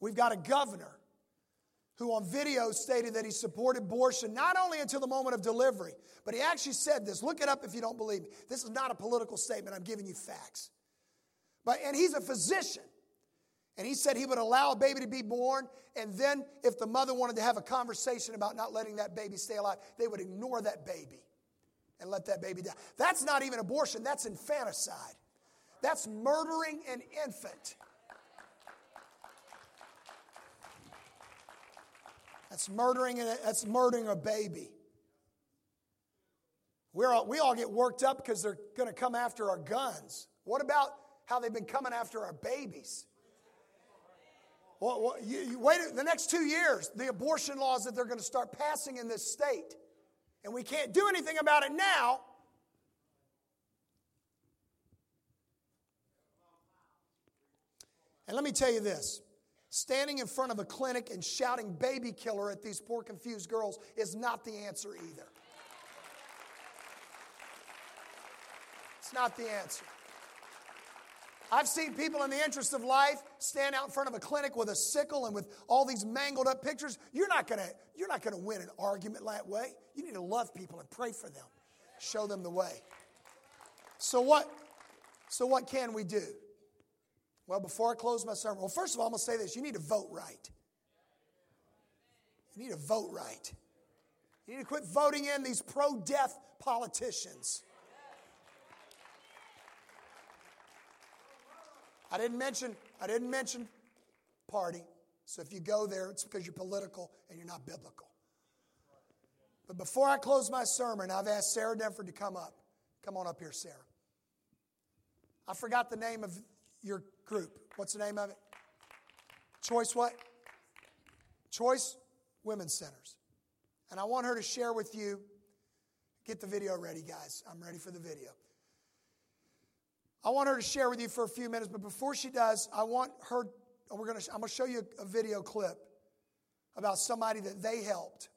We've got a governor who on video stated that he supported abortion not only until the moment of delivery, but he actually said this. Look it up if you don't believe me. This is not a political statement. I'm giving you facts. But and he's a physician. And he said he would allow a baby to be born, and then if the mother wanted to have a conversation about not letting that baby stay alive, they would ignore that baby and let that baby die. That's not even abortion, that's infanticide. That's murdering an infant. That's murdering, a, that's murdering a baby. We're all, we all get worked up because they're going to come after our guns. What about how they've been coming after our babies? Well, you, you wait the next two years, the abortion laws that they're going to start passing in this state, and we can't do anything about it now. And let me tell you this standing in front of a clinic and shouting baby killer at these poor confused girls is not the answer either. It's not the answer. I've seen people in the interest of life stand out in front of a clinic with a sickle and with all these mangled up pictures. You're not gonna, you're not gonna win an argument that way. You need to love people and pray for them. Show them the way. So what, so what can we do? Well, before I close my sermon, well, first of all, I'm gonna say this. You need to vote right. You need to vote right. You need to quit voting in these pro-death politicians. I didn't mention, I didn't mention party. So if you go there, it's because you're political and you're not biblical. But before I close my sermon, I've asked Sarah Denford to come up. Come on up here, Sarah. I forgot the name of your group. What's the name of it? Choice what? Choice Women's Centers. And I want her to share with you. Get the video ready, guys. I'm ready for the video. I want her to share with you for a few minutes, but before she does, I want her, we're gonna, I'm going to show you a video clip about somebody that they helped.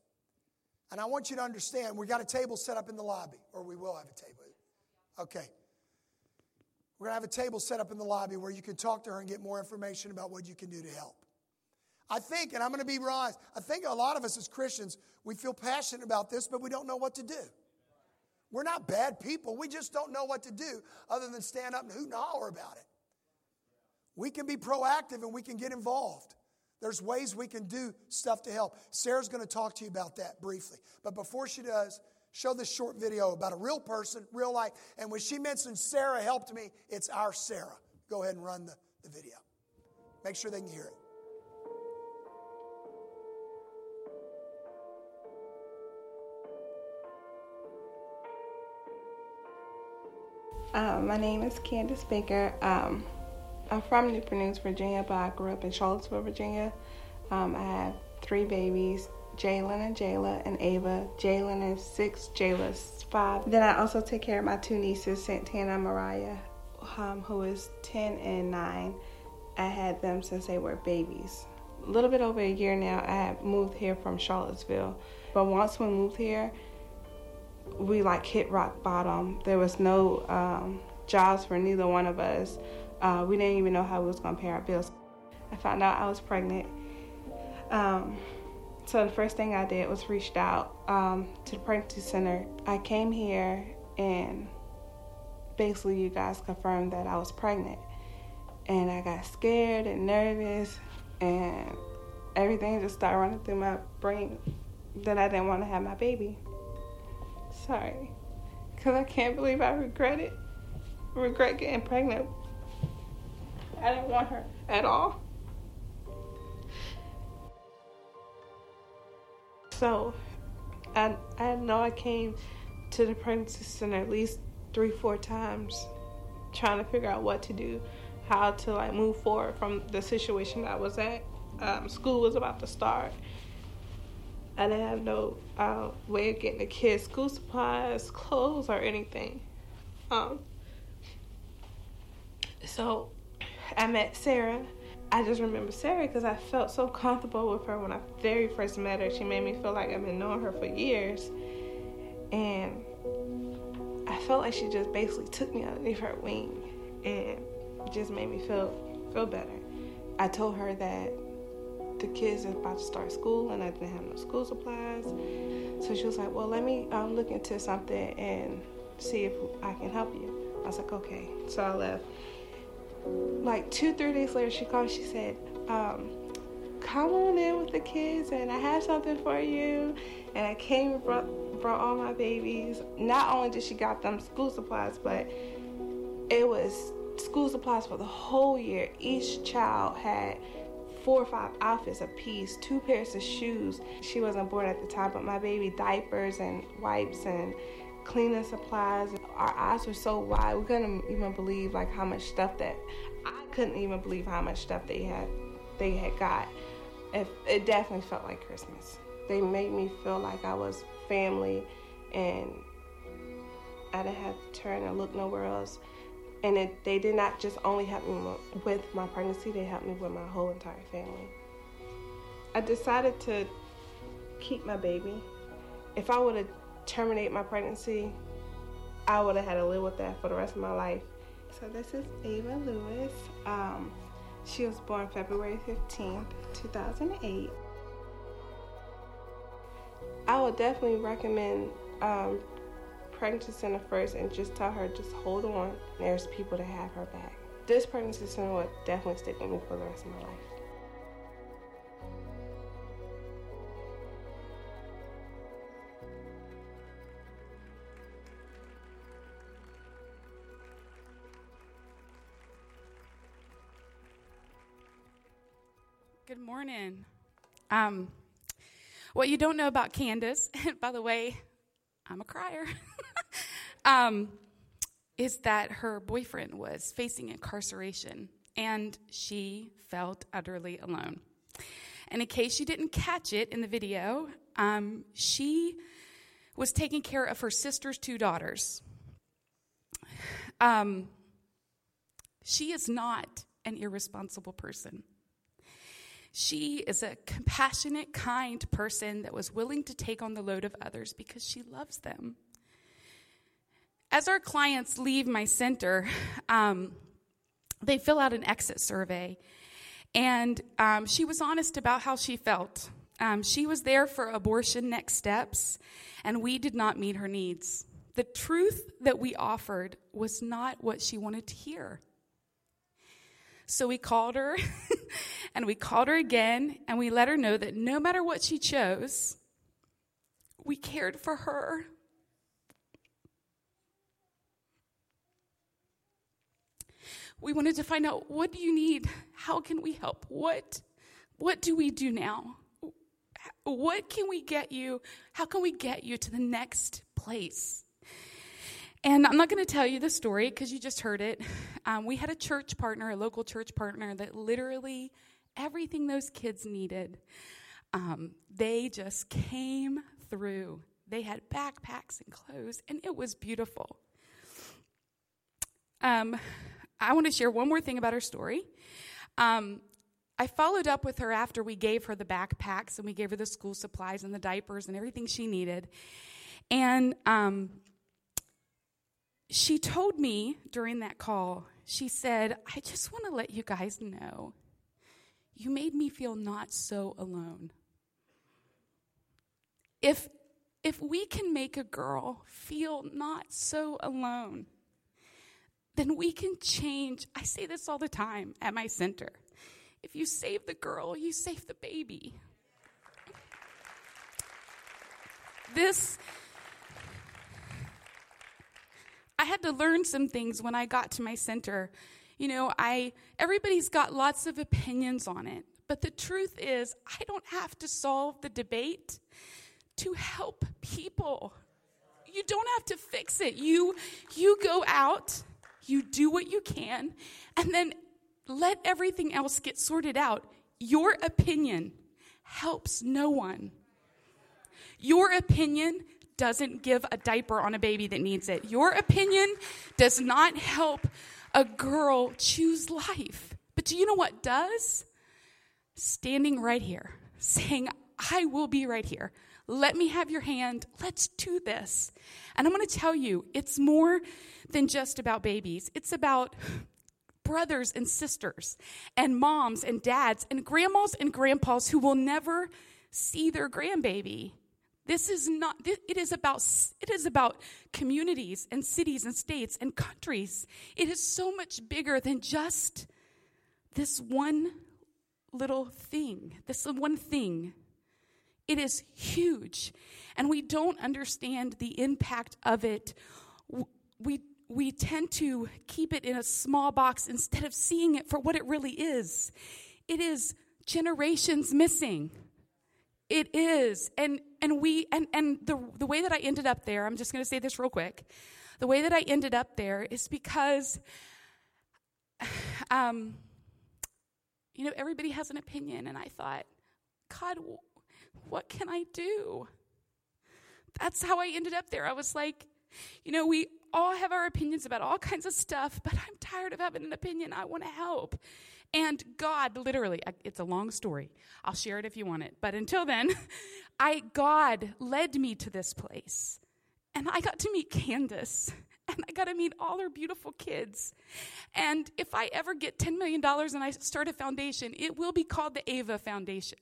And I want you to understand, we got a table set up in the lobby, or we will have a table. Okay. We're going to have a table set up in the lobby where you can talk to her and get more information about what you can do to help. I think, and I'm going to be honest, I think a lot of us as Christians, we feel passionate about this, but we don't know what to do. We're not bad people. We just don't know what to do other than stand up and hoot and holler about it. We can be proactive and we can get involved. There's ways we can do stuff to help. Sarah's going to talk to you about that briefly. But before she does, show this short video about a real person, real life. And when she mentions Sarah helped me, it's our Sarah. Go ahead and run the, the video. Make sure they can hear it. Um, my name is Candace Baker. Um, I'm from Newport News, Virginia, but I grew up in Charlottesville, Virginia. Um, I have three babies, Jalen and Jayla and Ava. Jalen is six, Jayla's five. Then I also take care of my two nieces, Santana and Mariah, um, who is 10 and 9. I had them since they were babies. A little bit over a year now, I have moved here from Charlottesville. But once we moved here, we like hit rock bottom. There was no um, jobs for neither one of us. Uh, we didn't even know how we was gonna pay our bills. I found out I was pregnant. Um, so the first thing I did was reached out um, to the pregnancy center. I came here and basically you guys confirmed that I was pregnant. And I got scared and nervous, and everything just started running through my brain that I didn't want to have my baby. Sorry. Because I can't believe I regret it. Regret getting pregnant. I didn't want her at all. So, I, I know I came to the pregnancy center at least three, four times trying to figure out what to do, how to like move forward from the situation I was at. Um, school was about to start. I didn't have no uh, way of getting the kids school supplies, clothes, or anything. Um, so I met Sarah. I just remember Sarah because I felt so comfortable with her when I very first met her. She made me feel like I've been knowing her for years. And I felt like she just basically took me underneath her wing and just made me feel feel better. I told her that the kids are about to start school and I didn't have no school supplies. So she was like, Well, let me um, look into something and see if I can help you. I was like, Okay. So I left. Like two, three days later, she called. She said, um, Come on in with the kids and I have something for you. And I came and brought, brought all my babies. Not only did she got them school supplies, but it was school supplies for the whole year. Each child had four or five outfits a piece, two pairs of shoes. She wasn't born at the time, but my baby diapers and wipes and cleaning supplies. Our eyes were so wide, we couldn't even believe like how much stuff that I couldn't even believe how much stuff they had they had got. It, it definitely felt like Christmas. They made me feel like I was family and I didn't have to turn and look nowhere else and it, they did not just only help me with my pregnancy, they helped me with my whole entire family. I decided to keep my baby. If I would have terminated my pregnancy, I would have had to live with that for the rest of my life. So this is Ava Lewis. Um, she was born February 15th, 2008. I would definitely recommend um, pregnancy center first and just tell her, just hold on. There's people to have her back. This pregnancy center will definitely stick with me for the rest of my life. Good morning. Um, what you don't know about Candace, by the way, I'm a crier. um, is that her boyfriend was facing incarceration and she felt utterly alone. And in case you didn't catch it in the video, um, she was taking care of her sister's two daughters. Um, she is not an irresponsible person. She is a compassionate, kind person that was willing to take on the load of others because she loves them. As our clients leave my center, um, they fill out an exit survey. And um, she was honest about how she felt. Um, she was there for abortion next steps, and we did not meet her needs. The truth that we offered was not what she wanted to hear. So we called her, and we called her again, and we let her know that no matter what she chose, we cared for her we wanted to find out what do you need? How can we help? What what do we do now? What can we get you? How can we get you to the next place? And I'm not going to tell you the story because you just heard it. Um, we had a church partner, a local church partner, that literally everything those kids needed, um, they just came through. They had backpacks and clothes, and it was beautiful. Um, I want to share one more thing about her story. Um, I followed up with her after we gave her the backpacks and we gave her the school supplies and the diapers and everything she needed. And um, she told me during that call, she said, I just want to let you guys know you made me feel not so alone. If, if we can make a girl feel not so alone, then we can change. I say this all the time at my center. If you save the girl, you save the baby. This, I had to learn some things when I got to my center. You know, I everybody's got lots of opinions on it, but the truth is, I don't have to solve the debate to help people. You don't have to fix it. You you go out, you do what you can, and then let everything else get sorted out. Your opinion helps no one. Your opinion doesn't give a diaper on a baby that needs it. Your opinion does not help a girl choose life. But do you know what does? Standing right here, saying, I will be right here. Let me have your hand. Let's do this. And I'm going to tell you, it's more than just about babies. It's about brothers and sisters, and moms and dads, and grandmas and grandpas who will never see their grandbaby. This is not, it is about, it is about communities and cities and states and countries. It is so much bigger than just this one little thing, this one thing. It is huge. And we don't understand the impact of it. We, we tend to keep it in a small box instead of seeing it for what it really is. It is generations missing. It is. And and we and and the the way that I ended up there, I'm just going to say this real quick. The way that I ended up there is because um you know, everybody has an opinion and I thought, God, what can I do? That's how I ended up there. I was like, you know, we all have our opinions about all kinds of stuff, but I'm tired of having an opinion. I want to help. And God, literally, it's a long story. I'll share it if you want it. But until then, I God led me to this place. And I got to meet Candace. And I got to meet all her beautiful kids. And if I ever get $10 million and I start a foundation, it will be called the Ava Foundation.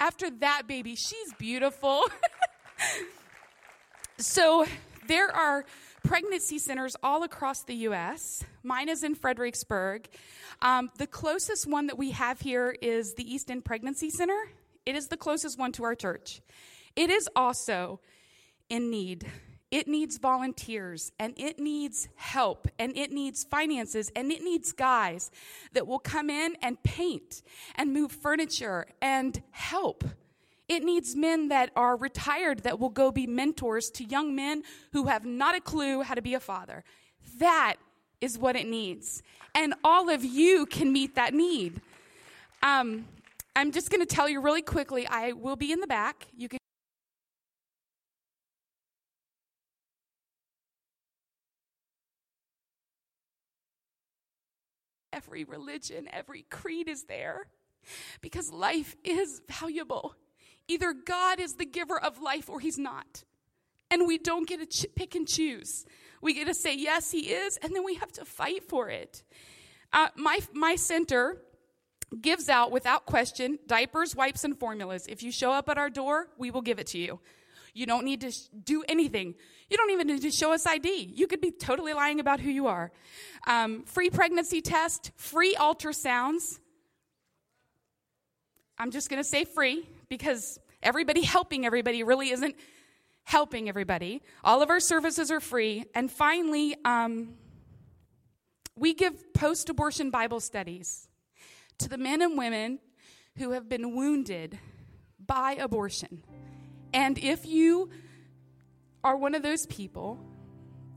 After that baby, she's beautiful. so there are pregnancy centers all across the U.S. Mine is in Fredericksburg. Um, the closest one that we have here is the East End Pregnancy Center. It is the closest one to our church. It is also in need. It needs volunteers and it needs help and it needs finances and it needs guys that will come in and paint and move furniture and help. It needs men that are retired that will go be mentors to young men who have not a clue how to be a father. That is what it needs. And all of you can meet that need. Um, I'm just going to tell you really quickly I will be in the back. You can. Every religion, every creed is there because life is valuable. Either God is the giver of life or he's not. And we don't get to ch- pick and choose. We get to say, yes, he is, and then we have to fight for it. Uh, my, my center gives out, without question, diapers, wipes, and formulas. If you show up at our door, we will give it to you. You don't need to sh- do anything. You don't even need to show us ID. You could be totally lying about who you are. Um, free pregnancy test, free ultrasounds. I'm just going to say free because everybody helping everybody really isn't helping everybody. All of our services are free. And finally, um, we give post abortion Bible studies to the men and women who have been wounded by abortion. And if you are one of those people,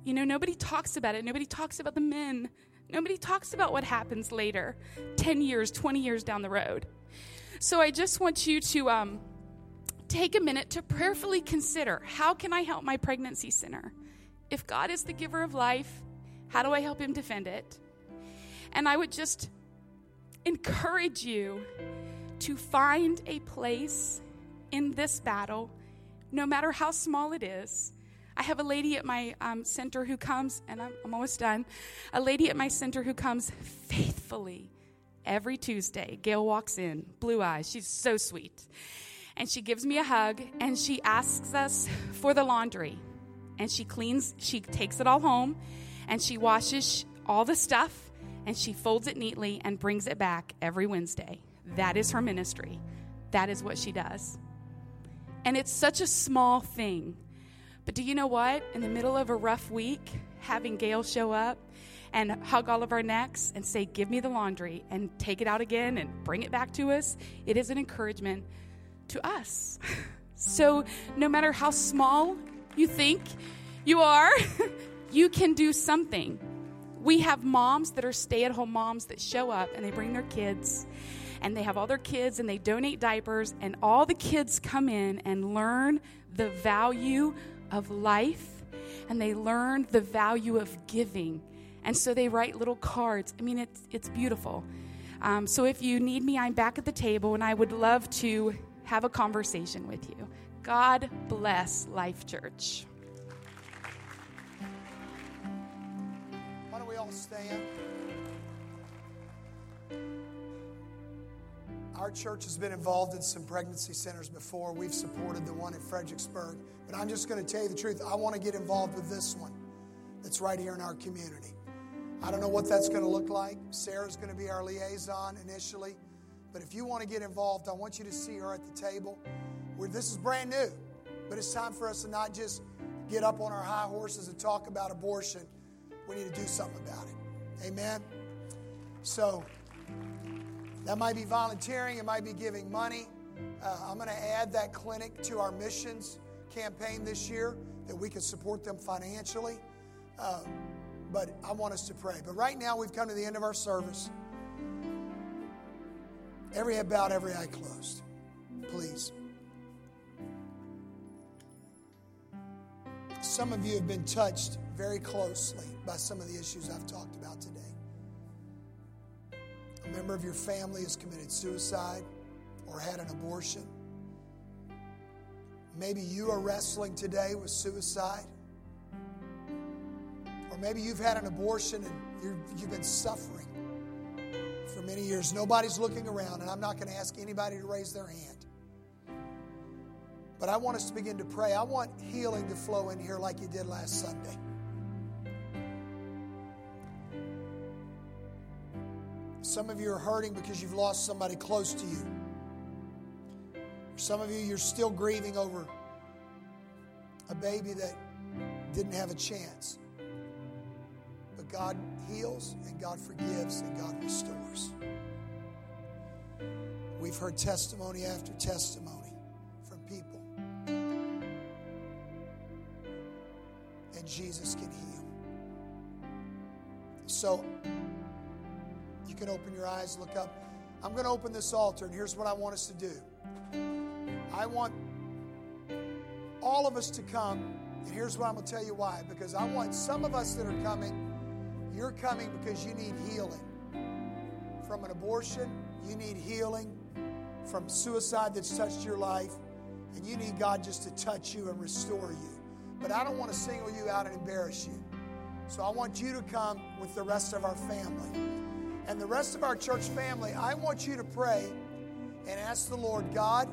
you know, nobody talks about it. Nobody talks about the men. Nobody talks about what happens later, 10 years, 20 years down the road. So I just want you to um, take a minute to prayerfully consider how can I help my pregnancy center? If God is the giver of life, how do I help him defend it? And I would just encourage you to find a place in this battle, no matter how small it is. I have a lady at my um, center who comes, and I'm, I'm almost done. A lady at my center who comes faithfully every Tuesday. Gail walks in, blue eyes. She's so sweet. And she gives me a hug and she asks us for the laundry. And she cleans, she takes it all home and she washes all the stuff and she folds it neatly and brings it back every Wednesday. That is her ministry. That is what she does. And it's such a small thing. But do you know what? In the middle of a rough week, having Gail show up and hug all of our necks and say, Give me the laundry, and take it out again and bring it back to us, it is an encouragement to us. so, no matter how small you think you are, you can do something. We have moms that are stay at home moms that show up and they bring their kids and they have all their kids and they donate diapers, and all the kids come in and learn the value of life and they learn the value of giving. And so they write little cards. I mean, it's, it's beautiful. Um, so if you need me, I'm back at the table and I would love to have a conversation with you. God bless Life Church. Why don't we all stand? Our church has been involved in some pregnancy centers before. We've supported the one in Fredericksburg. But I'm just going to tell you the truth. I want to get involved with this one that's right here in our community. I don't know what that's going to look like. Sarah's going to be our liaison initially. But if you want to get involved, I want you to see her at the table. Where this is brand new, but it's time for us to not just get up on our high horses and talk about abortion. We need to do something about it. Amen. So that might be volunteering, it might be giving money. Uh, I'm going to add that clinic to our missions campaign this year that we can support them financially. Uh, but I want us to pray. But right now, we've come to the end of our service. Every head bowed, every eye closed. Please. Some of you have been touched very closely by some of the issues I've talked about today. A member of your family has committed suicide or had an abortion. Maybe you are wrestling today with suicide. Maybe you've had an abortion and you have been suffering for many years. Nobody's looking around, and I'm not going to ask anybody to raise their hand. But I want us to begin to pray. I want healing to flow in here like you did last Sunday. Some of you are hurting because you've lost somebody close to you. Some of you, you're still grieving over a baby that didn't have a chance. God heals and God forgives and God restores. We've heard testimony after testimony from people. And Jesus can heal. So, you can open your eyes, look up. I'm going to open this altar, and here's what I want us to do. I want all of us to come, and here's what I'm going to tell you why. Because I want some of us that are coming, you're coming because you need healing from an abortion, you need healing from suicide that's touched your life, and you need God just to touch you and restore you. But I don't want to single you out and embarrass you. So I want you to come with the rest of our family and the rest of our church family, I want you to pray and ask the Lord, God,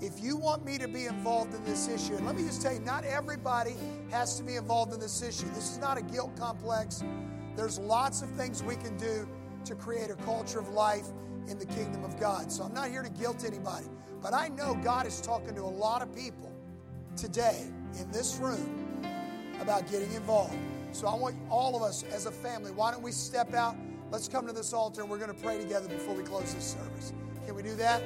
if you want me to be involved in this issue, and let me just tell you, not everybody has to be involved in this issue. This is not a guilt complex. There's lots of things we can do to create a culture of life in the kingdom of God. So I'm not here to guilt anybody, but I know God is talking to a lot of people today in this room about getting involved. So I want all of us as a family, why don't we step out? Let's come to this altar and we're going to pray together before we close this service. Can we do that?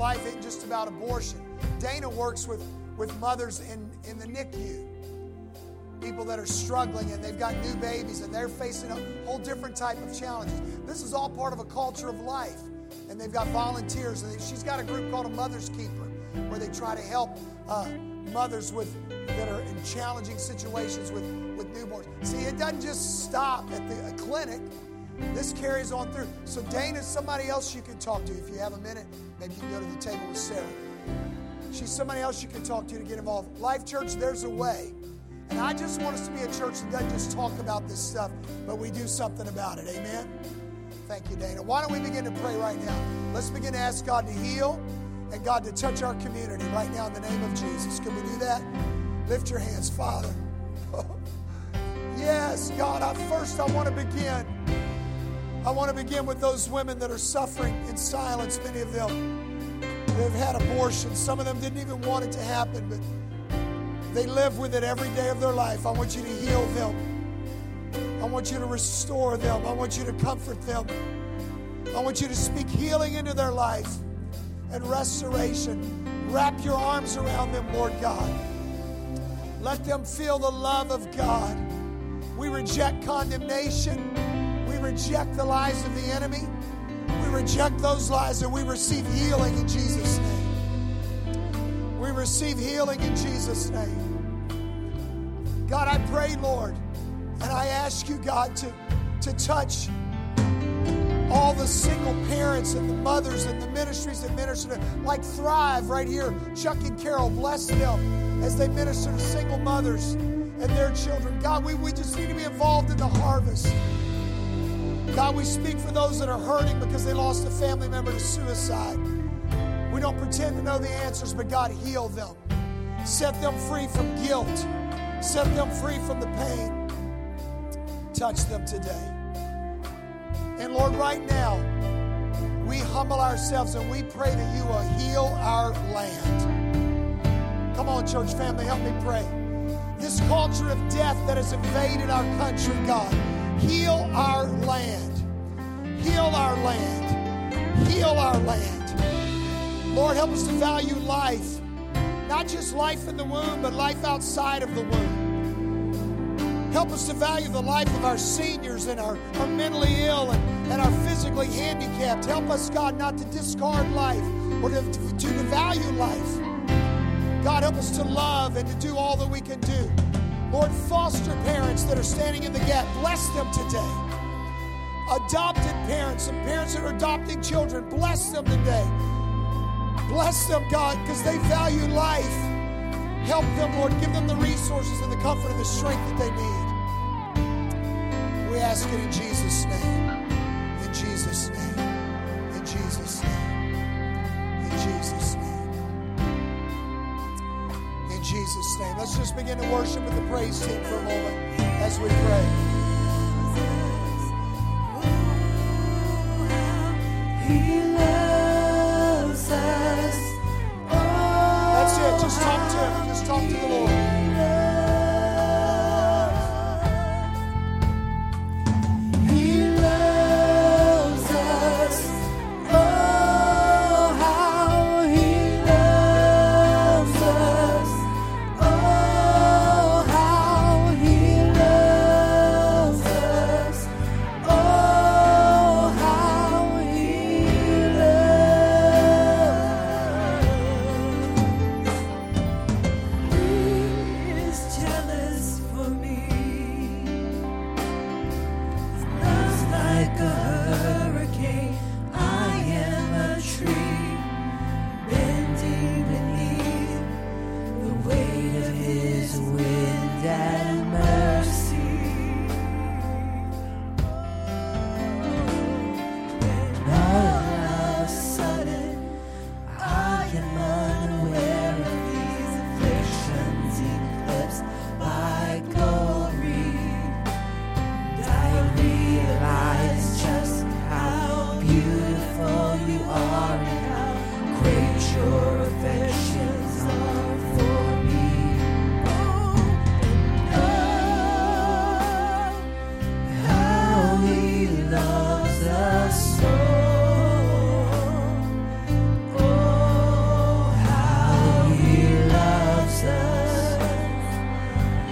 Life ain't just about abortion. Dana works with, with mothers in, in the NICU. People that are struggling and they've got new babies and they're facing a whole different type of challenges. This is all part of a culture of life. And they've got volunteers. And she's got a group called a Mother's Keeper where they try to help uh, mothers with that are in challenging situations with, with newborns. See, it doesn't just stop at the clinic. This carries on through. So Dana, somebody else you can talk to. If you have a minute, maybe you can go to the table with Sarah. She's somebody else you can talk to to get involved. Life Church, there's a way. And I just want us to be a church that doesn't just talk about this stuff, but we do something about it. Amen? Thank you, Dana. Why don't we begin to pray right now? Let's begin to ask God to heal and God to touch our community right now in the name of Jesus. Can we do that? Lift your hands, Father. yes, God, I, first I want to begin. I want to begin with those women that are suffering in silence, many of them. They've had abortions. Some of them didn't even want it to happen, but they live with it every day of their life. I want you to heal them. I want you to restore them. I want you to comfort them. I want you to speak healing into their life and restoration. Wrap your arms around them, Lord God. Let them feel the love of God. We reject condemnation. Reject the lies of the enemy. We reject those lies and we receive healing in Jesus' name. We receive healing in Jesus' name. God, I pray, Lord, and I ask you, God, to, to touch all the single parents and the mothers and the ministries that minister to, like Thrive right here. Chuck and Carol, bless them as they minister to single mothers and their children. God, we, we just need to be involved in the harvest. God, we speak for those that are hurting because they lost a family member to suicide. We don't pretend to know the answers, but God, heal them. Set them free from guilt. Set them free from the pain. Touch them today. And Lord, right now, we humble ourselves and we pray that you will heal our land. Come on, church family, help me pray. This culture of death that has invaded our country, God, heal our land. Heal our land. Heal our land. Lord, help us to value life, not just life in the womb, but life outside of the womb. Help us to value the life of our seniors and our, our mentally ill and, and our physically handicapped. Help us, God, not to discard life or to, to, to value life. God, help us to love and to do all that we can do. Lord, foster parents that are standing in the gap, bless them today. Adopted parents and parents that are adopting children, bless them today. Bless them, God, because they value life. Help them, Lord. Give them the resources and the comfort and the strength that they need. We ask it in Jesus' name. In Jesus' name. In Jesus' name. Jesus' name. Let's just begin to worship with the praise team for a moment as we pray. That's it. Just talk to him. Just talk to the Lord.